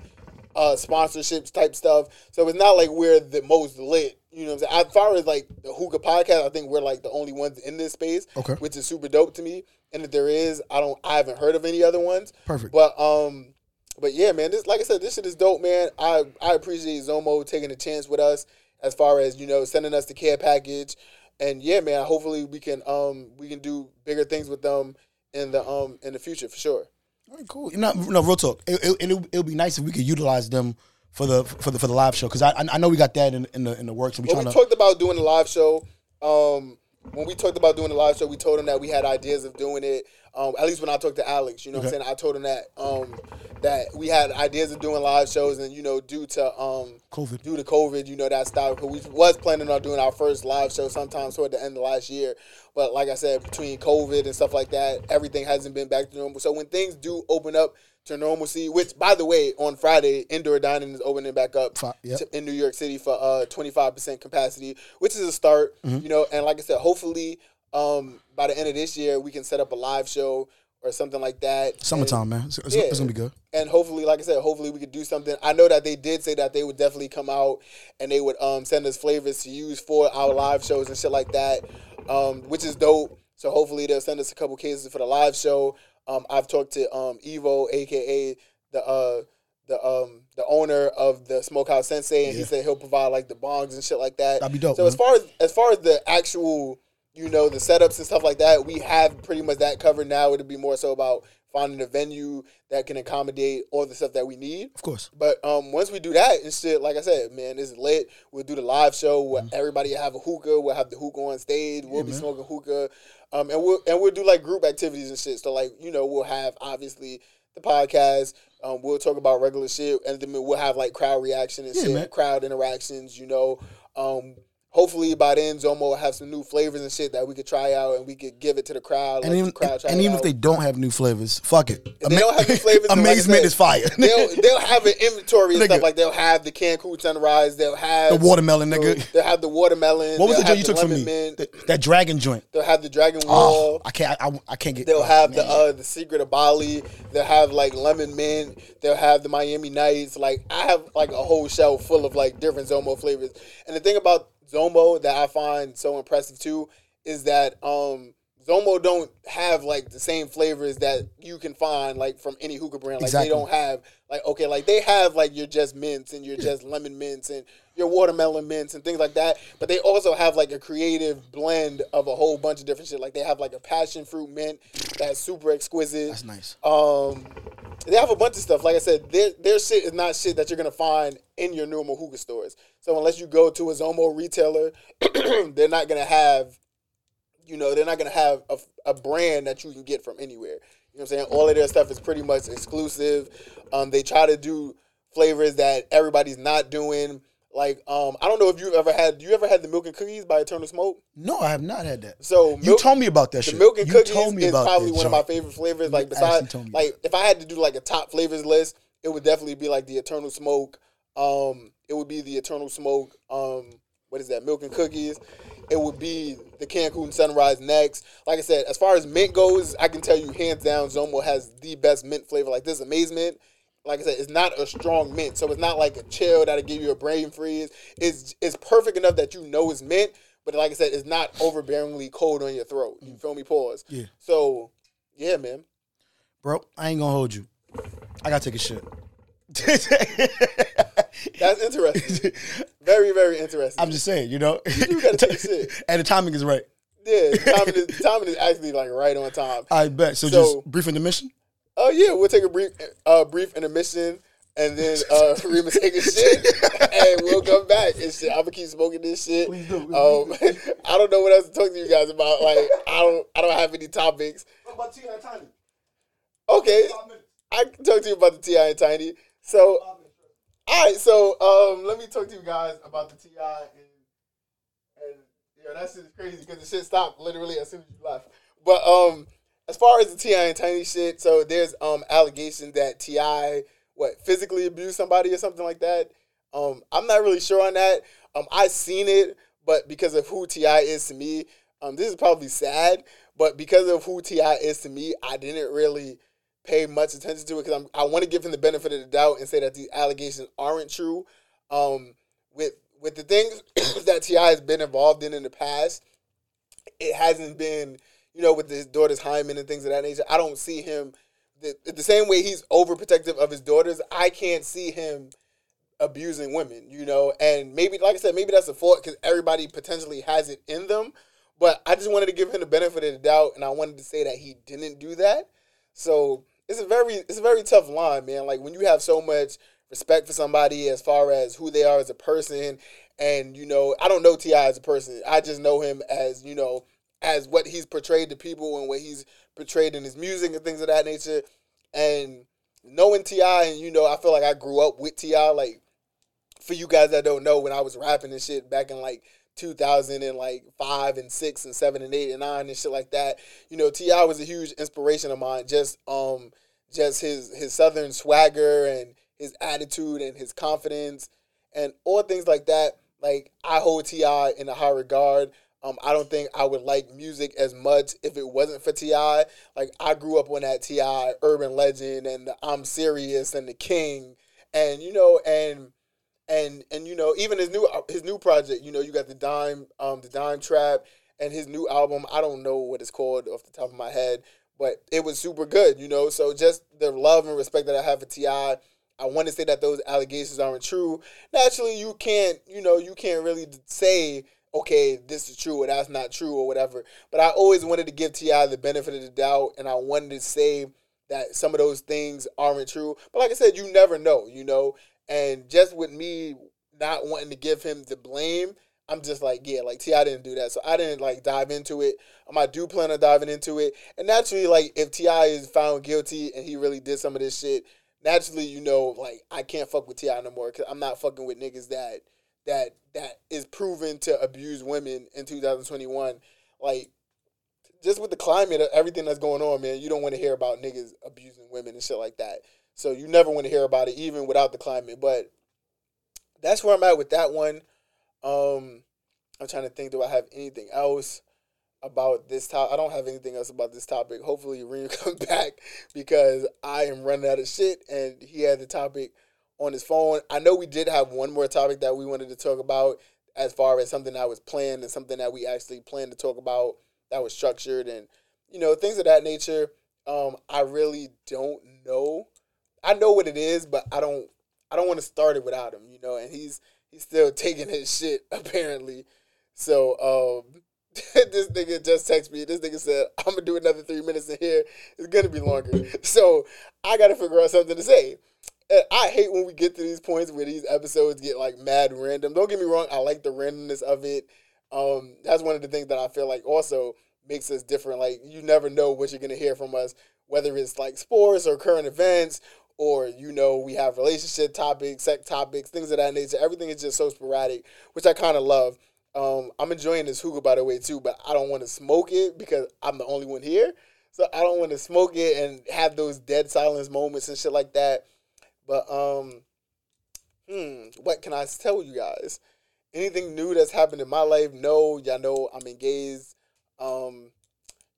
uh sponsorships type stuff. So it's not like we're the most lit. You know what I'm saying? As far as like the hookah podcast, I think we're like the only ones in this space. Okay. Which is super dope to me. And if there is, I don't I haven't heard of any other ones. Perfect. But um but yeah, man, this like I said, this shit is dope, man. I I appreciate Zomo taking a chance with us as far as, you know, sending us the care package. And yeah, man, hopefully we can um we can do bigger things with them in the um in the future for sure. All right, cool. No, no, real talk. It, it, it'll, it'll be nice if we could utilize them for the for the for the live show because I I know we got that in, in the in the works and we trying we to. talked about doing a live show, um, when we talked about doing the live show, we told him that we had ideas of doing it. Um, at least when I talked to Alex, you know what I'm saying? I told him that um, that we had ideas of doing live shows, and you know, due to um, COVID. due to COVID, you know, that stopped. stopped. 'Cause We was planning on doing our first live show sometime toward the end of last year, but like I said, between COVID and stuff like that, everything hasn't been back to normal. So when things do open up to normalcy, which by the way, on Friday, indoor dining is opening back up yep. to- in New York City for uh 25% capacity, which is a start, Mm-hmm. you know, and like I said, hopefully um by the end of this year we can set up a live show or something like that. Summertime, man. It's, it's, Yeah. it's gonna be good. And hopefully, like I said, hopefully we could do something. I know that they did say that they would definitely come out and they would um send us flavors to use for our live shows and shit like that, um, which is dope. So hopefully they'll send us a couple cases for the live show. Um, I've talked to um Evo, aka the uh the um the owner of the Smokehouse Sensei, and he said he'll provide like the bongs and shit like that. That'd be dope, So as far as as far as the actual, you know, the setups and stuff like that, we have pretty much that covered now. It'll be more so about finding a venue that can accommodate all the stuff that we need. Of course. But um, once we do that and shit, like I said, man, it's lit. We'll do the live show. Where Everybody have a hookah. We'll have the hookah on stage. We'll be Mm-hmm. man. smoking hookah, um, and we'll and we'll do like group activities and shit. So like you know, we'll have obviously the podcast. Um, we'll talk about regular shit, and then we'll have like crowd reaction and Yeah, shit, crowd interactions. You know, um, hopefully by then Zomo will have some new flavors and shit that we could try out, and we could give it to the crowd. And even the crowd and even if they don't have new flavors, fuck it. If they don't have new flavors, like amazement said, is fire. they'll they'll have an inventory and Nigga. stuff like they'll have the Cancun sunrise, they'll have The watermelon, nigga. They'll have the watermelon. what was the they'll joint you took from me? mint, That, dragon joint. They'll have the dragon Oh. I can't. I, I, can't get. They'll oh, have the uh the secret of Bali. They'll have like lemon mint. They'll have the Miami Nights. Like I have like a whole shelf full of like different Zomo flavors. And the thing about Zomo that I find so impressive too is that um Zomo don't have like the same flavors that you can find like from any hookah brand. Like Exactly. they don't have like okay, like they have like your just mints and your just lemon mints and your watermelon mints and things like that. But they also have like a creative blend of a whole bunch of different shit. Like they have like a passion fruit mint that's super exquisite. That's nice. Um, they have a bunch of stuff. Like I said, their their shit is not shit that you're gonna find in your normal hookah stores. So unless you go to a Zomo retailer, they're not gonna have, you know, they're not gonna have a, a brand that you can get from anywhere. You know what I'm saying? All of their stuff is pretty much exclusive. Um, they try to do flavors that everybody's not doing. Like, um, I don't know if you ever had. You ever had the milk and cookies by Eternal Smoke? No, I have not had that. So You told me about that the shit. milk and you cookies told me is about probably one of my favorite flavors. Like besides, like if I had to do like a top flavors list, it would definitely be like the Eternal Smoke. Um, it would be the Eternal Smoke. Um, what is that? Milk and cookies. It would be the Cancun Sunrise next. Like I said, as far as mint goes, I can tell you hands down, Zomo has the best mint flavor. Like this amazement. Like I said, it's not a strong mint, so it's not like a chill that'll give you a brain freeze. It's it's perfect enough that you know it's mint, but like I said, it's not overbearingly cold on your throat. You feel me? Pause. Yeah. So, yeah, man. Bro, I ain't gonna hold you. I gotta take a shit. That's interesting. very, very interesting. I'm just saying, you know. do gotta take a shit. and the timing is right. yeah, timing is, timing is actually like right on time. I bet. So, So- just the intermission. Oh yeah, we'll take a brief, uh, brief intermission, and then uh, Rima take a shit, and we'll come back and shit. I'm gonna keep smoking this shit. Please do, Um, I don't know what else to talk to you guys about. Like, I don't, I don't have any topics. What about T and Tiny? Okay, I can talk to you about the T.I. and Tiny. So, all right, so um, let me talk to you guys about the T.I. and and yeah, that shit is crazy because the shit stopped literally as soon as you left. But um, as far as the T.I. and Tiny shit, so there's um allegations that T.I. what physically abused somebody or something like that. Um, I'm not really sure on that. Um, I've seen it, but because of who T.I. is to me, um, this is probably sad. But because of who T.I. is to me, I didn't really pay much attention to it because I want to give him the benefit of the doubt and say that these allegations aren't true. Um, with with the things that T.I. has been involved in in the past, it hasn't been you know with his daughter's hymen and things of that nature. I don't see him the, the same way he's overprotective of his daughters. I can't see him abusing women, you know, and maybe like I said, maybe that's a fault because everybody potentially has it in them. But I just wanted to give him the benefit of the doubt, and I wanted to say that he didn't do that. So it's a very it's a very tough line, man. Like when you have so much respect for somebody as far as who they are as a person, and you know, I don't know T.I as a person. I just know him as you know as what he's portrayed to people and what he's portrayed in his music and things of that nature. And knowing T.I, and you know, I feel like I grew up with T.I. Like for you guys that don't know, when I was rapping and shit back in like 2000 and like five and six and seven and eight and nine and shit like that. You know, T.I was a huge inspiration of mine. Just um, just his his southern swagger and his attitude and his confidence and all things like that. Like I hold T.I in a high regard. Um, I don't think I would like music as much if it wasn't for T.I. Like I grew up on that T.I urban legend and I'm serious and the King, and you know, and and and you know, even his new his new project. You know, you got the Dime, um, the Dime Trap, and his new album. I don't know what it's called off the top of my head, but it was super good. You know, so just the love and respect that I have for T.I. I want to say that those allegations aren't true. Naturally, you can't, you know, you can't really say okay, this is true or that's not true or whatever. But I always wanted to give T.I the benefit of the doubt, and I wanted to say that some of those things aren't true. But like I said, you never know, you know. And just with me not wanting to give him the blame, I'm just like, yeah, like T.I didn't do that, so I didn't like dive into it. Um, I do plan on diving into it, and naturally, like if T.I is found guilty and he really did some of this shit, naturally, you know, like I can't fuck with T.I no more because I'm not fucking with niggas that that that is proven to abuse women in 2021. Like, just with the climate of everything that's going on, man, you don't want to hear about niggas abusing women and shit like that. So you never want to hear about it, even without the climate. But that's where I'm at with that one. Um, I'm trying to think. Do I have anything else about this topic? I don't have anything else about this topic. Hopefully, Reem come back because I am running out of shit, and he had the topic on his phone. I know we did have one more topic that we wanted to talk about as far as something that was planned and something that we actually planned to talk about that was structured and you know things of that nature. Um, I really don't know. I know what it is, but I don't. I don't want to start it without him. You know, and he's he's still taking his shit apparently. So um, this nigga just texted me. This nigga said, I'm gonna do another three minutes in here. It's gonna be longer. So I gotta figure out something to say. I hate when we get to these points where these episodes get like mad random. Don't get me wrong, I like the randomness of it. Um, that's one of the things that I feel like also makes us different. Like you never know what you're gonna hear from us, whether it's like sports or current events, or you know we have relationship topics, sex topics, things of that nature. Everything is just so sporadic, which I kind of love. Um, I'm enjoying this hookah by the way too, but I don't want to smoke it because I'm the only one here. So I don't want to smoke it and have those dead silence moments and shit like that. But um, hmm, what can I tell you guys? Anything new that's happened in my life? No, y'all know I'm engaged. Um,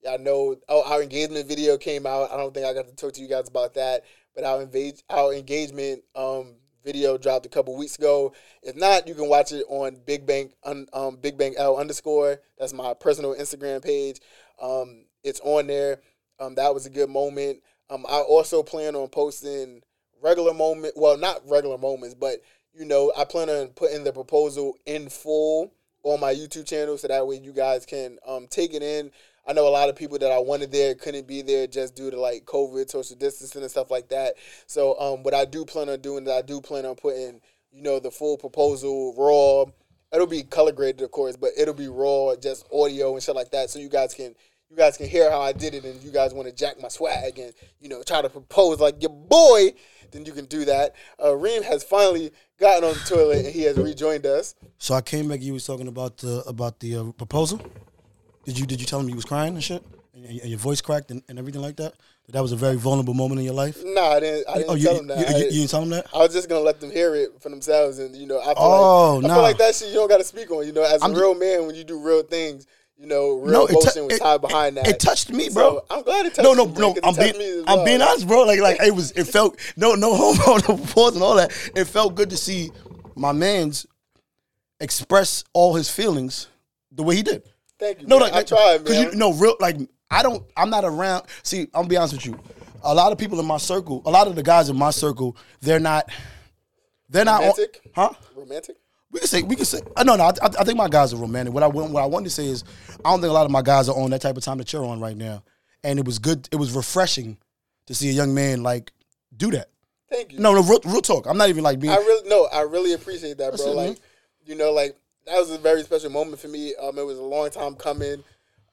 y'all know. Oh, our engagement video came out. I don't think I got to talk to you guys about that. But our engage our engagement um video dropped a couple weeks ago. If not, you can watch it on Big Bank um Big Bank L underscore. That's my personal Instagram page. Um, it's on there. Um, that was a good moment. Um, I also plan on posting regular moment. Well, not regular moments, but you know, I plan on putting the proposal in full on my YouTube channel so that way you guys can um, take it in. I know a lot of people that I wanted there couldn't be there just due to like COVID, social distancing, and stuff like that. So, um, what I do plan on doing is I do plan on putting, you know, the full proposal raw. It'll be color graded, of course, but it'll be raw, just audio and shit like that, so you guys can you guys can hear how I did it, and you guys want to jack my swag and you know try to propose like your boy then you can do that. Uh, Reem has finally gotten on the toilet and he has rejoined us. So I came back. You was talking about the about the uh, proposal. Did you did you tell him you was crying and shit? and, and your voice cracked and, and everything like that? That was a very vulnerable moment in your life. Nah, I didn't. I didn't oh, you, tell them that. you, you, didn't- you didn't tell him that? I was just gonna let them hear it for themselves, and you know, I feel Oh, like I feel like that shit you don't got to speak on. You know, as a I'm real man, when you do real things, you know, real No, was tied behind that. It touched me, bro. So I'm glad it touched no, no, you, no. man, 'cause it I'm being, I'm being honest, bro. Like, like it was, it felt no, no homo, no pause and all that. It felt good to see my man's express all his feelings the way he did. Thank you. No, man. like I tried, man. you no real like I don't. I'm not around. See, I'm gonna be honest with you. A lot of people in my circle, a lot of the guys in my circle, they're not. They're not. Romantic? huh? Romantic. We can say we can say uh, no no. I, I think my guys are romantic. What I want- what I wanted to say is I don't think a lot of my guys are on that type of time that you're on right now. And it was good. It was refreshing to see a young man like do that. Thank you. No, no, real, real talk. I'm not even like being. I really no, I really appreciate that, bro. like, you know, like that was a very special moment for me. Um, it was a long time coming.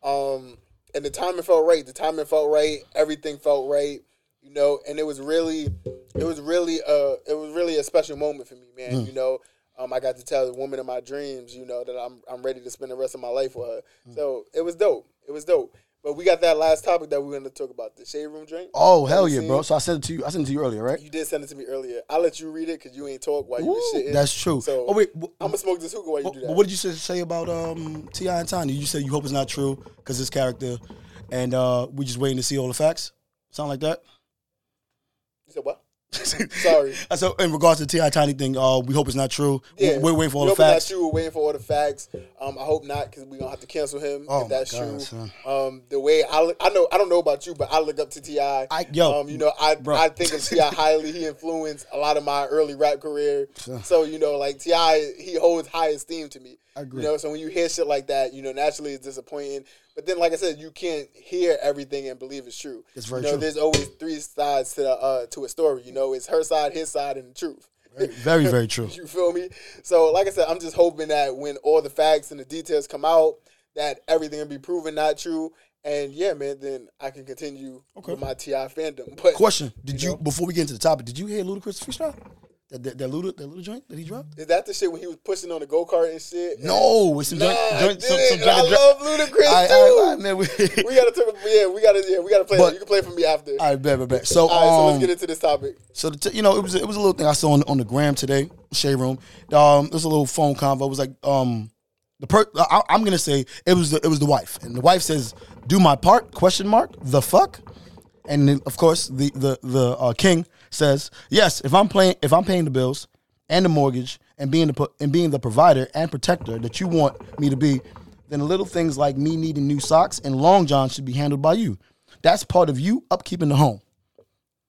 Um, and the timing felt right. The timing felt right. Everything felt right. You know, and it was really, it was really a, it was really a special moment for me, man. Mm. You know, um, I got to tell the woman of my dreams, you know, that I'm, I'm ready to spend the rest of my life with her. Mm. So it was dope. It was dope. But we got that last topic that we're going to talk about the shade room drink. oh hell yeah, bro! So I sent it to you. I sent it to you earlier, right? You did send it to me earlier. I'll let you read it because you ain't talk while you was Ooh, shitting. that's true. So oh wait, I'm gonna smoke this hookah while you do but that. what did you say, say about um, T.I and Tiny? You said you hope it's not true because his character, and uh, we just waiting to see all the facts. Sound like that? You said what? Sorry. so in regards to the T.I Tiny thing, uh, we hope it's not true. Yeah, we're waiting for all We the facts. Not true. We're waiting for all the facts. Um, I hope not because we're gonna have to cancel him Oh if that's God, true. son. Um, the way I look, I know I don't know about you, but I look up to T.I. I- yo, um, you know, I bro. I think of T.I highly. He influenced a lot of my early rap career. So you know, like T.I, he holds high esteem to me. I agree. You know, so when you hear shit like that, you know, naturally it's disappointing. But then, like I said, you can't hear everything and believe it's true. It's very you know, true. There's always three sides to the uh, to a story. You know, it's her side, his side, and the truth. Very, very true. You feel me? So, like I said, I'm just hoping that when all the facts and the details come out, that everything will be proven not true. And yeah, man, then I can continue Okay. with my T.I fandom. But Question: Did you, know? before we get into the topic, did you hear Ludacris freestyle? That that, that Luda that Luda joint that he dropped? is that the shit when he was pushing on the go kart and shit? No, it's some nah, joint. I joint some, some joint I dro- love Ludacris too. all right, man. We, we gotta talk. Yeah, we gotta. Yeah, we gotta play. But- you can play for me after. all right, bet, bet, bet. So, All right, so um, let's get into this topic. So the t- you know, it was it was a little thing I saw on, on the gram today, shade room. Um, it was a little phone convo. It was like um, the per I, I'm gonna say it was the, it was the wife, and the wife says, "Do my part?" Question mark. The fuck. And then of course the the the uh, king says, "Yes, if I'm playing, if I'm paying the bills and the mortgage and being the and being the provider and protector that you want me to be, then little things like me needing new socks and long johns should be handled by you. That's part of you upkeeping the home."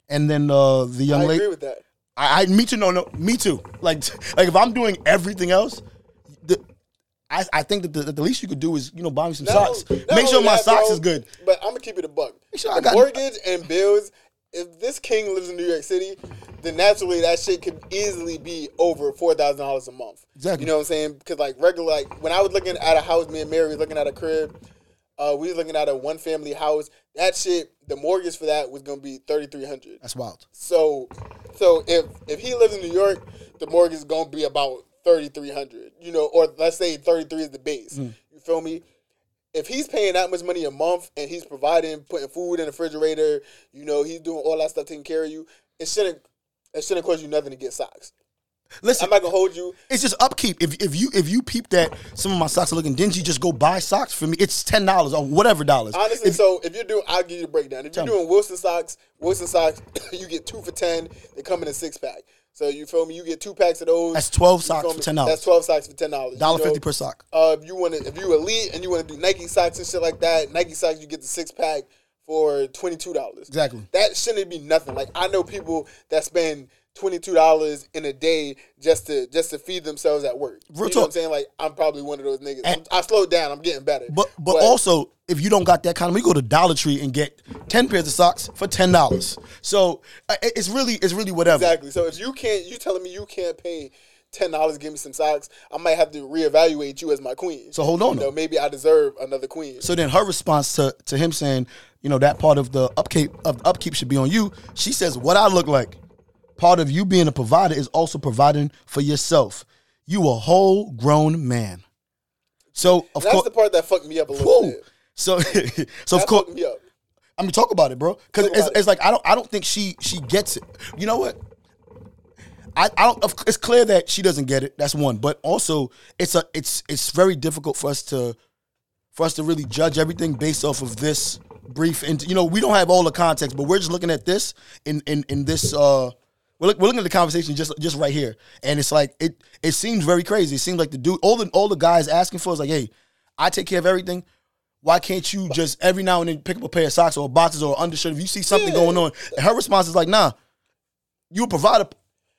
And then uh, the young I lady, agree with that. I, I me too. No, no, me too. Like, like if I'm doing everything else, the, I, I think that the, that the least you could do is you know buy me some socks. Make sure my that, socks bro, is good. But I'm gonna keep it a buck. sure I got- mortgage and bills. If this king lives in New York City, then naturally that shit could easily be over four thousand dollars a month. Exactly. You know what I'm saying? Because like regular, like when I was looking at a house, me and Mary was looking at a crib. Uh, we was looking at a one family house. That shit, the mortgage for that was gonna be thirty three hundred. That's wild. So, so if if he lives in New York, the mortgage is gonna be about thirty three hundred. You know, or let's say thirty three is the base. Mm. You feel me? If he's paying that much money a month and he's providing, putting food in the refrigerator, you know, he's doing all that stuff, taking care of you, it shouldn't it shouldn't cost you nothing to get socks. Listen, I'm not gonna hold you. it's just upkeep. If if you if you peep that some of my socks are looking dingy, just go buy socks for me. It's ten dollars or whatever dollars. Honestly, If- so if you're doing, I'll give you a breakdown. If you're doing Wilson socks, Wilson socks, you get two for ten. They come in a six pack. So you feel me? You get two packs of those. That's 12 socks for $10. That's twelve socks for ten dollars. Dollar fifty per sock. Uh, if you want to, if you elite and you want to do Nike socks and shit like that, Nike socks you get the six pack for twenty two dollars. Exactly. That shouldn't be nothing. Like I know people that spend twenty two dollars in a day just to just to feed themselves at work. Real you know talk. what I'm saying? Like I'm probably one of those niggas. And- I slowed down. I'm getting better. But but also if you don't got that kind of, we go to Dollar Tree and get ten pairs of socks for ten dollars. So it's really it's really whatever. Exactly. So if you can't, you telling me you can't pay ten dollars give me some socks, I might have to reevaluate you as my queen. So hold on, You know, maybe I deserve another queen. So then her response to, to him saying, you know, that part of the upkeep of upkeep should be on you. She says, What I look like. Part of you being a provider is also providing for yourself. You a whole grown man. So of That's course the part that fucked me up a little Whoa. bit. So, so of course. I mean, talk about it, bro. Because it's, it. it's like I don't, I don't think she, she gets it. You know what? I, I don't. It's clear that she doesn't get it. That's one. But also, it's a, it's, it's very difficult for us to, for us to really judge everything based off of this brief. And you know, we don't have all the context, but we're just looking at this in, in, in this. uh we're, look, we're looking at the conversation just just right here, and it's like it it seems very crazy. It seems like the dude, all the all the guys asking for is like, hey, I take care of everything. Why can't you just every now and then pick up a pair of socks or boxes or undershirt if you see something Yeah. going on? And her response is like, nah, you a.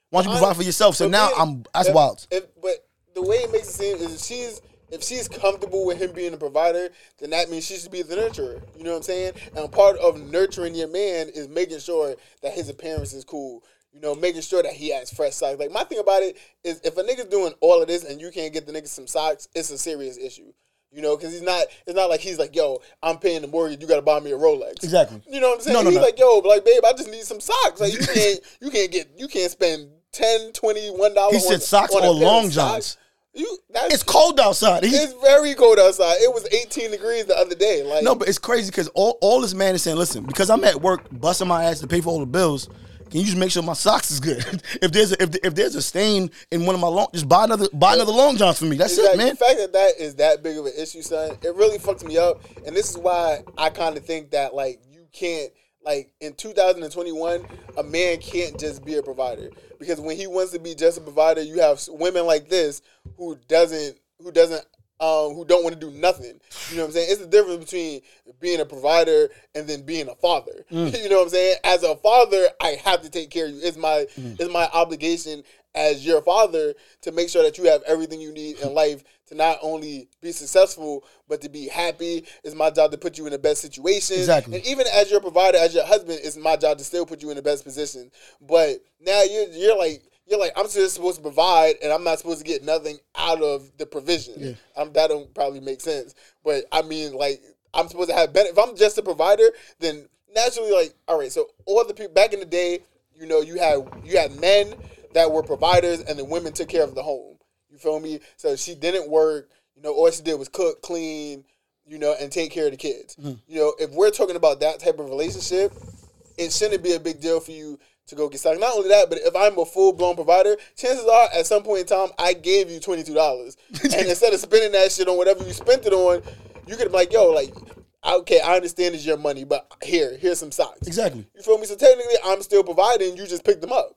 Why don't you provide for yourself? So now I'm that's if- wild. If, but the way it makes it seem is if she's if she's comfortable with him being a provider, then that means she should be the nurturer. You know what I'm saying? And part of nurturing your man is making sure that his appearance is cool. You know, making sure that he has fresh socks. Like my thing about it is, if a nigga's doing all of this and you can't get the nigga some socks, it's a serious issue. You know, because he's not. It's not like he's like, "Yo, I'm paying the mortgage. You got to buy me a Rolex." Exactly. You know what I'm saying? No, no, he's no. like, "Yo, like, babe, I just need some socks. Like, you can't, you can't get, you can't spend 10 21 dollars. He said socks or long johns. You, that's, It's cold outside. It's very cold outside. It was 18 degrees the other day. Like, No, but it's crazy because all, all this man is saying, listen, because I'm at work busting my ass to pay for all the bills, can you just make sure my socks is good? if there's a, if, if there's a stain in one of my long, just buy another buy another long johns for me. That's Exactly. it, man. The fact that that is that big of an issue, son, it really fucks me up. And this is why I kind of think that like you can't like in 2021, a man can't just be a provider because when he wants to be just a provider, you have women like this who doesn't who doesn't. Um, who don't want to do nothing. You know what I'm saying? It's the difference between being a provider and then being a father. You know what I'm saying? As a father, I have to take care of you. It's my it's my obligation as your father to make sure that you have everything you need in life to not only be successful but to be happy. It's my job to put you in the best situation. Exactly. And even as your provider, as your husband, it's my job to still put you in the best position. But now you're you're like you're like I'm just supposed to provide, and I'm not supposed to get nothing out of the provision. Um, that don't probably make sense. But I mean, like I'm supposed to have benefit. If I'm just a provider, then naturally, like all right. So all the people back in the day, you know, you had you had men that were providers, and the women took care of the home. You feel me? So she didn't work. You know, all she did was cook, clean, you know, and take care of the kids. You know, if we're talking about that type of relationship, it shouldn't be a big deal for you to go get socks. Not only that, but if I'm a full blown provider, chances are at some point in time I gave you twenty two dollars, and instead of spending that shit on whatever you spent it on, you could be like, yo, like. Okay, I understand it's your money, but here, here's some socks. Exactly. You feel me? So technically, I'm still providing. You just picked them up.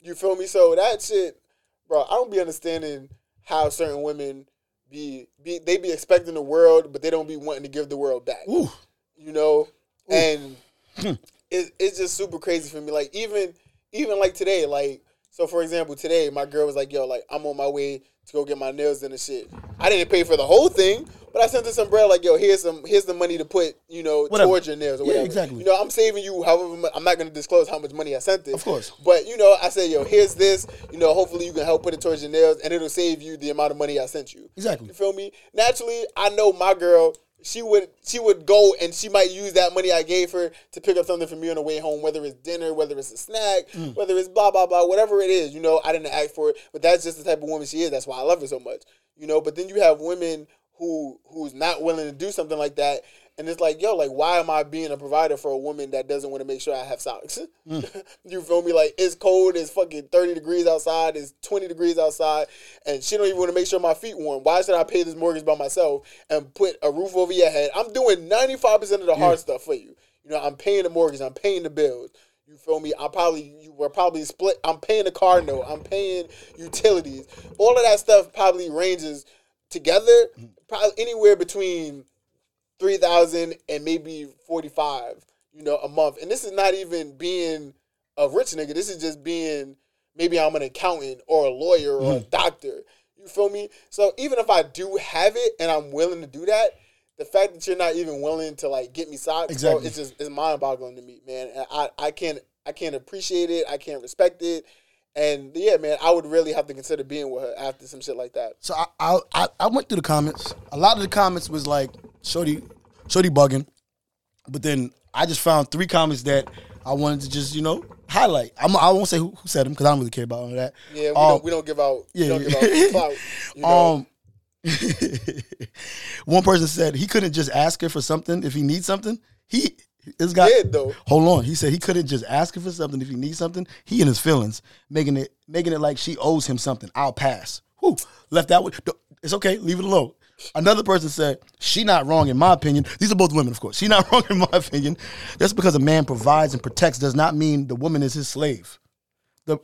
You feel me? So that shit, bro. I don't be understanding how certain women be be they be expecting the world, but they don't be wanting to give the world back. Ooh. You know, and hmm. It, it's just super crazy for me. Like even even like today, like so for example, today my girl was like, "Yo, like I'm on my way to go get my nails done and shit." I didn't pay for the whole thing, but I sent her some bread. Like, "Yo, here's some here's the money to put, you know, Whatever. towards your nails or Yeah, exactly. You know, I'm saving you however. mu- I'm not going to disclose how much money I sent it, Of course. But you know, I say, "Yo, here's this. You know, hopefully you can help put it towards your nails, and it'll save you the amount of money I sent you." Exactly. You feel me? Naturally, I know my girl. She would she would go and she might use that money I gave her to pick up something for me on the way home, whether it's dinner, whether it's a snack, Mm. whether it's blah blah blah, whatever it is. You know, I didn't ask for it, but that's just the type of woman she is. That's why I love her so much. You know, but then you have women who who's not willing to do something like that, and it's like, yo, like why am I being a provider for a woman that doesn't want to make sure I have socks? Mm. you feel me? Like it's cold, it's fucking thirty degrees outside, it's twenty degrees outside, and she don't even want to make sure my feet warm. Why should I pay this mortgage by myself and put a roof over your head? I'm doing ninety five percent of the hard stuff for you. You know, I'm paying the mortgage, I'm paying the bills. You feel me? I probably you were probably split. I'm paying the car note. I'm paying utilities. All of that stuff probably ranges together, mm. probably anywhere between three thousand and maybe forty five. You know, a month. And this is not even being a rich nigga. This is just being maybe I'm an accountant or a lawyer or a hmm. doctor. You feel me? So even if I do have it and I'm willing to do that, the fact that you're not even willing to like get me socks, Exactly. bro, it's just it's mind boggling to me, man. And I, I can't I can't appreciate it. I can't respect it. And yeah, man, I would really have to consider being with her after some shit like that. So I I I went through the comments. A lot of the comments was like Shorty Shorty bugging, but then I just found three comments that I wanted to just you know highlight. I'm, I won't say who, who said them because I don't really care about all of that. Yeah, we Um, don't we don't give out yeah, we don't yeah. give out clout. You know? Um, one person said he couldn't just ask her for something if he needs something. He this guy Did, though. Hold on. He said he couldn't just ask her for something if he needs something. He and his feelings, making it making it like she owes him something. I'll pass. Whew. Left that with it's okay, leave it alone. Another person said, she not wrong in my opinion. These are both women, of course. She not wrong in my opinion. Just because a man provides and protects does not mean the woman is his slave. The,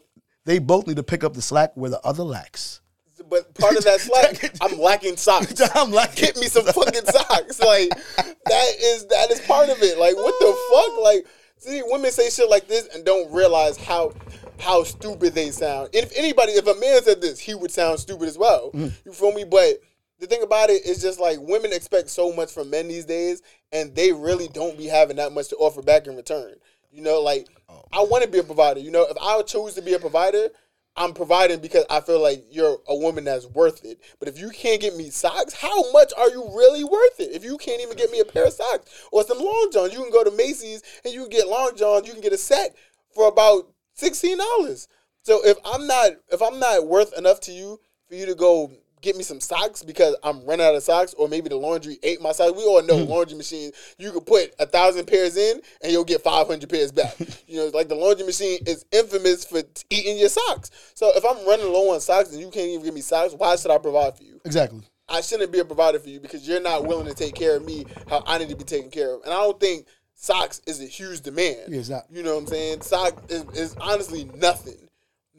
they both need to pick up the slack where the other lacks. But part of that slack, I'm lacking socks. I'm like, Get me some fucking socks. Like that is that is part of it. Like what the fuck? Like see, women say shit like this and don't realize how how stupid they sound. If anybody, if a man said this, he would sound stupid as well. Mm. You feel me? But the thing about it is just like women expect so much from men these days, and they really don't be having that much to offer back in return. You know, like I oh. want to be a provider. You know, if I choose to be a provider, I'm providing because I feel like you're a woman that's worth it. But if you can't get me socks, how much are you really worth it? If you can't even get me a pair of socks or some long johns, you can go to Macy's and you can get long johns. You can get a set for about sixteen dollars. So if I'm not if I'm not worth enough to you for you to go get me some socks because I'm running out of socks, or maybe the laundry ate my socks. We all know hmm. laundry machine. You could put a thousand pairs in and you'll get five hundred pairs back. you know, like the laundry machine is infamous for t- eating your socks. So if I'm running low on socks and you can't even give me socks, why should I provide for you? Exactly. I shouldn't be a provider for you because you're not willing to take care of me how I need to be taken care of. And I don't think socks is a huge demand. Yeah, it's not. You know what I'm saying? Sock is, is honestly nothing.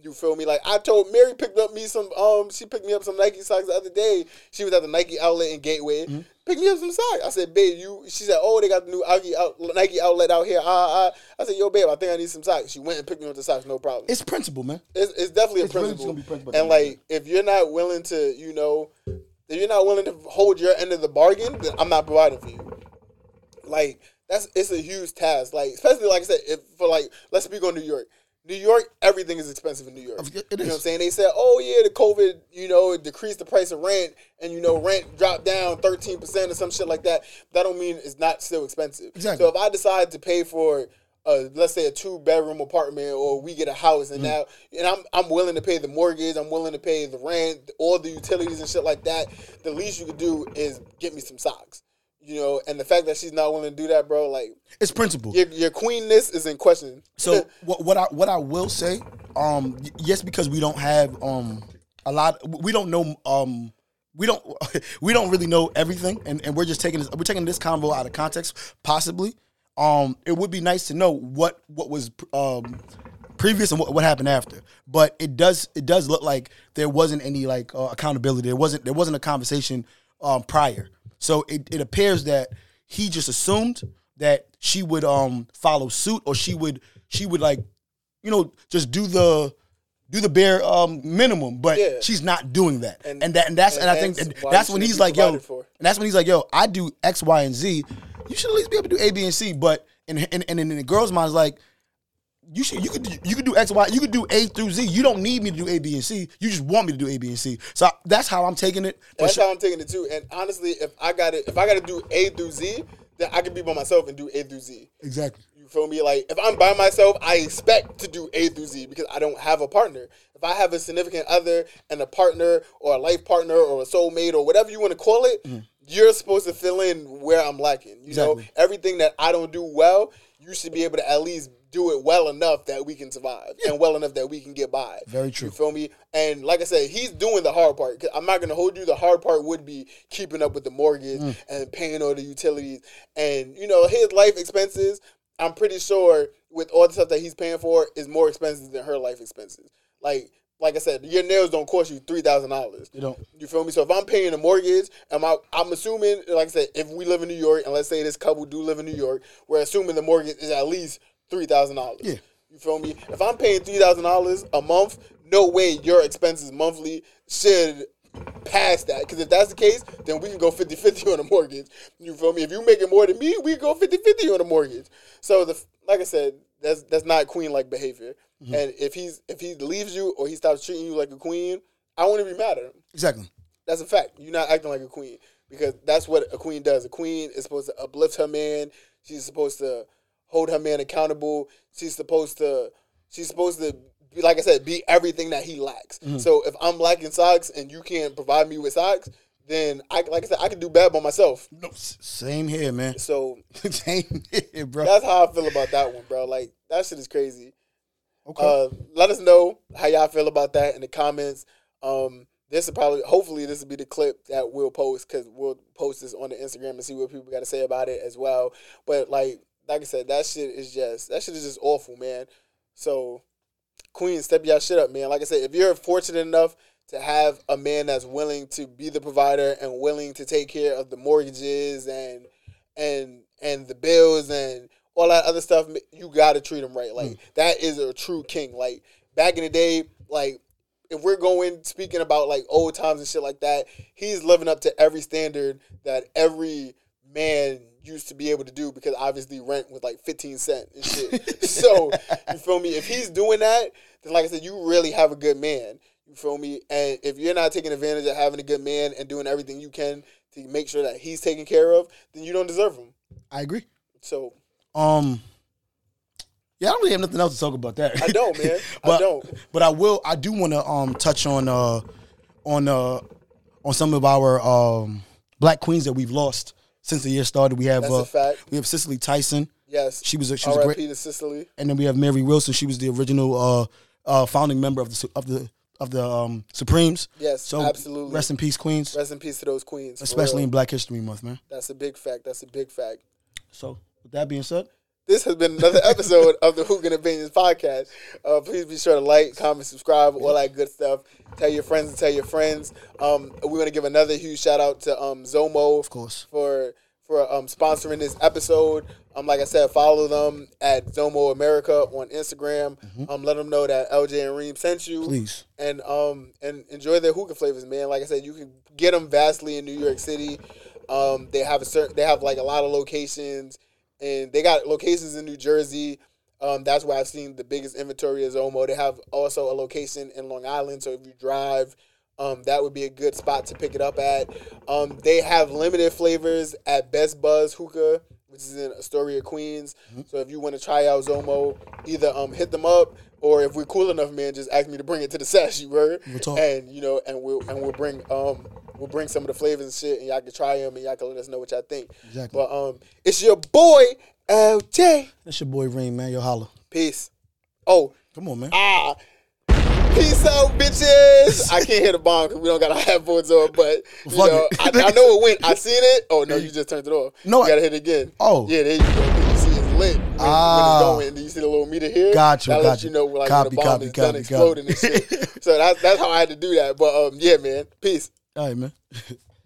You feel me? Like I told Mary picked up me some um she picked me up some Nike socks the other day. She was at the Nike outlet in Gateway. Mm-hmm. Picked me up some socks. I said, babe, you she said, Oh, they got the new Nike, out, Nike outlet out here. Uh, uh. I said, yo, babe, I think I need some socks. She went and picked me up the socks, no problem. It's principle, man. It's, it's definitely It's a principle. just gonna be principle and the end of like, if you're not willing to, you know, if you're not willing to hold your end of the bargain, then I'm not providing for you. Like that's it's a huge task. Like especially like I said, if for like let's speak on New York. New York, everything is expensive in New York. It you know what I'm saying? They said, oh yeah, the COVID, you know, it decreased the price of rent, and you know, rent dropped down 13 percent or some shit like that. That don't mean it's not still expensive. Exactly. So if I decide to pay for uh, let's say a two bedroom apartment or we get a house and now and I'm I'm willing to pay the mortgage, I'm willing to pay the rent, all the utilities and shit like that. The least you could do is get me some socks. You know, and the fact that she's not willing to do that, bro, like It's principle. your your queenness is in question. So what what I what I will say, um, yes, because we don't have um a lot, we don't know um we don't we don't really know everything, and, and we're just taking this we're taking this convo out of context, possibly. Um, it would be nice to know what what was um previous and what, what happened after, but it does it does look like there wasn't any like uh, accountability. There wasn't there wasn't a conversation um prior, so it, it appears that he just assumed that she would um follow suit or she would she would like you know just do the do the bare um minimum but Yeah. she's not doing that and, And- that and that's and and, i think and that's when he's like yo for. and that's when he's like yo i do x y and z you should at least be able to do a b and c but and, and in the girl's mind is like you should you could do, you could do X Y you could do A through Z. You don't need me to do A B and C. You just want me to do A B and C. So that's how I'm taking it. That's sure- how I'm taking it too. And honestly, if I got to if I got to do A through Z, then I can be by myself and do A through Z. exactly. You feel me? Like if I'm by myself, I expect to do A through Z because I don't have a partner. If I have a significant other and a partner or a life partner or a soulmate or whatever you want to call it, you're supposed to fill in where I'm lacking. You know, Mm-hmm. Everything that I don't do well, you should be able to at least do it well enough that we can survive and well enough that we can get by. Very true. You feel me? And like I said, he's doing the hard part. 'Cause I'm not gonna hold you. The hard part would be keeping up with the mortgage Mm. and paying all the utilities and you know his life expenses. I'm pretty sure with all the stuff that he's paying for is more expensive than her life expenses. Like like I said, your nails don't cost you three thousand dollars. You don't. You feel me? So if I'm paying a mortgage, am I, I'm assuming, like I said, if we live in New York, and let's say this couple do live in New York, we're assuming the mortgage is at least three thousand dollars. Yeah. You feel me? If I'm paying three thousand dollars a month, no way your expenses monthly should pass that. Because if that's the case, then we can go 50-50 on the mortgage. You feel me? If you making more than me, we go 50-50 on the mortgage. So the like I said, that's that's not queen like behavior. Mm-hmm. And if he's if he leaves you or he stops treating you like a queen, I wouldn't be mad at him. Exactly. That's a fact. You're not acting like a queen because that's what a queen does. A queen is supposed to uplift her man. She's supposed to hold her man accountable. She's supposed to. She's supposed to be like I said, be everything that he lacks. So if I'm lacking socks and you can't provide me with socks, then I like I said I can do bad by myself. No, same here, man. So same here, bro. that's how I feel about that one, bro. Like that shit is crazy. Okay. Uh, let us know how y'all feel about that in the comments. Um, this will probably, hopefully, this will be the clip that we'll post because we'll post this on the Instagram and see what people got to say about it as well. But like, like I said, that shit is just that shit is just awful, man. So, Queen, step y'all shit up, man. Like I said, if you're fortunate enough to have a man that's willing to be the provider and willing to take care of the mortgages and and and the bills and all that other stuff, you gotta treat him right. Like mm. that is a true king. Like back in the day, like if we're going speaking about like old times and shit like that, he's living up to every standard that every man used to be able to do because obviously rent was like 15 cent and shit. so you feel me? If he's doing that, then like I said, you really have a good man. You feel me? And if you're not taking advantage of having a good man and doing everything you can to make sure that he's taken care of, then you don't deserve him. I agree. So Um, yeah, I don't really have nothing else to talk about that. I don't, man. I but, don't. But I will. I do want to um touch on uh on uh on some of our um black queens that we've lost since the year started. We have That's uh, a fact. we have Cicely Tyson. Yes. She was a, she was a great, to Cicely. and then we have Mary Wilson. She was the original uh uh founding member of the of the of the um Supremes. Yes, So absolutely. rest in peace, queens. Rest in peace to those queens. Especially in Black History Month, man. That's a big fact. That's a big fact. So with that being said, This has been another episode of the Hookah Opinions podcast. Uh, please be sure to like, comment, subscribe, all that good stuff. Tell your friends and tell your friends. Um, we want to give another huge shout out to um, Zomo, of course. for for um, sponsoring this episode. Um, like I said, follow them at Zomo America on Instagram. Um, let them know that LJ and Reem sent you. Please. and um and enjoy their hookah flavors, man. Like I said, you can get them vastly in New York City. Um, they have a certain, they have like a lot of locations, and they got locations in New Jersey. Um, that's where I've seen the biggest inventory is Zomo. They have also a location in Long Island, so if you drive, um, that would be a good spot to pick it up at. Um, they have limited flavors at Best Buzz Hookah, which is in Astoria, Queens. So if you want to try out Zomo, either um hit them up or if we're cool enough, man, just ask me to bring it to the sesh. You word, We'll and you know, and we'll and we'll bring um we'll bring some of the flavors and shit, and y'all can try them, and y'all can let us know what y'all think. Exactly. But um, it's your boy LJ. It's your boy Reem, man. Yo, holla. Peace. Oh, Come on, man. ah. Peace out, bitches. I can't hear the bomb because we don't got our headphones on, but you Fuck know, I. I know it went. I seen it. Oh no, you just turned it off. No, you gotta hit it again. Oh. yeah, there you go. You see it's lit when, Ah. when it's going. And you see the little meter here. Got you, That got lets you. you know like Copy, when the bomb copy, is done copy, exploding and shit. so that's that's how I had to do that. But um, yeah, man. Peace. All right, man.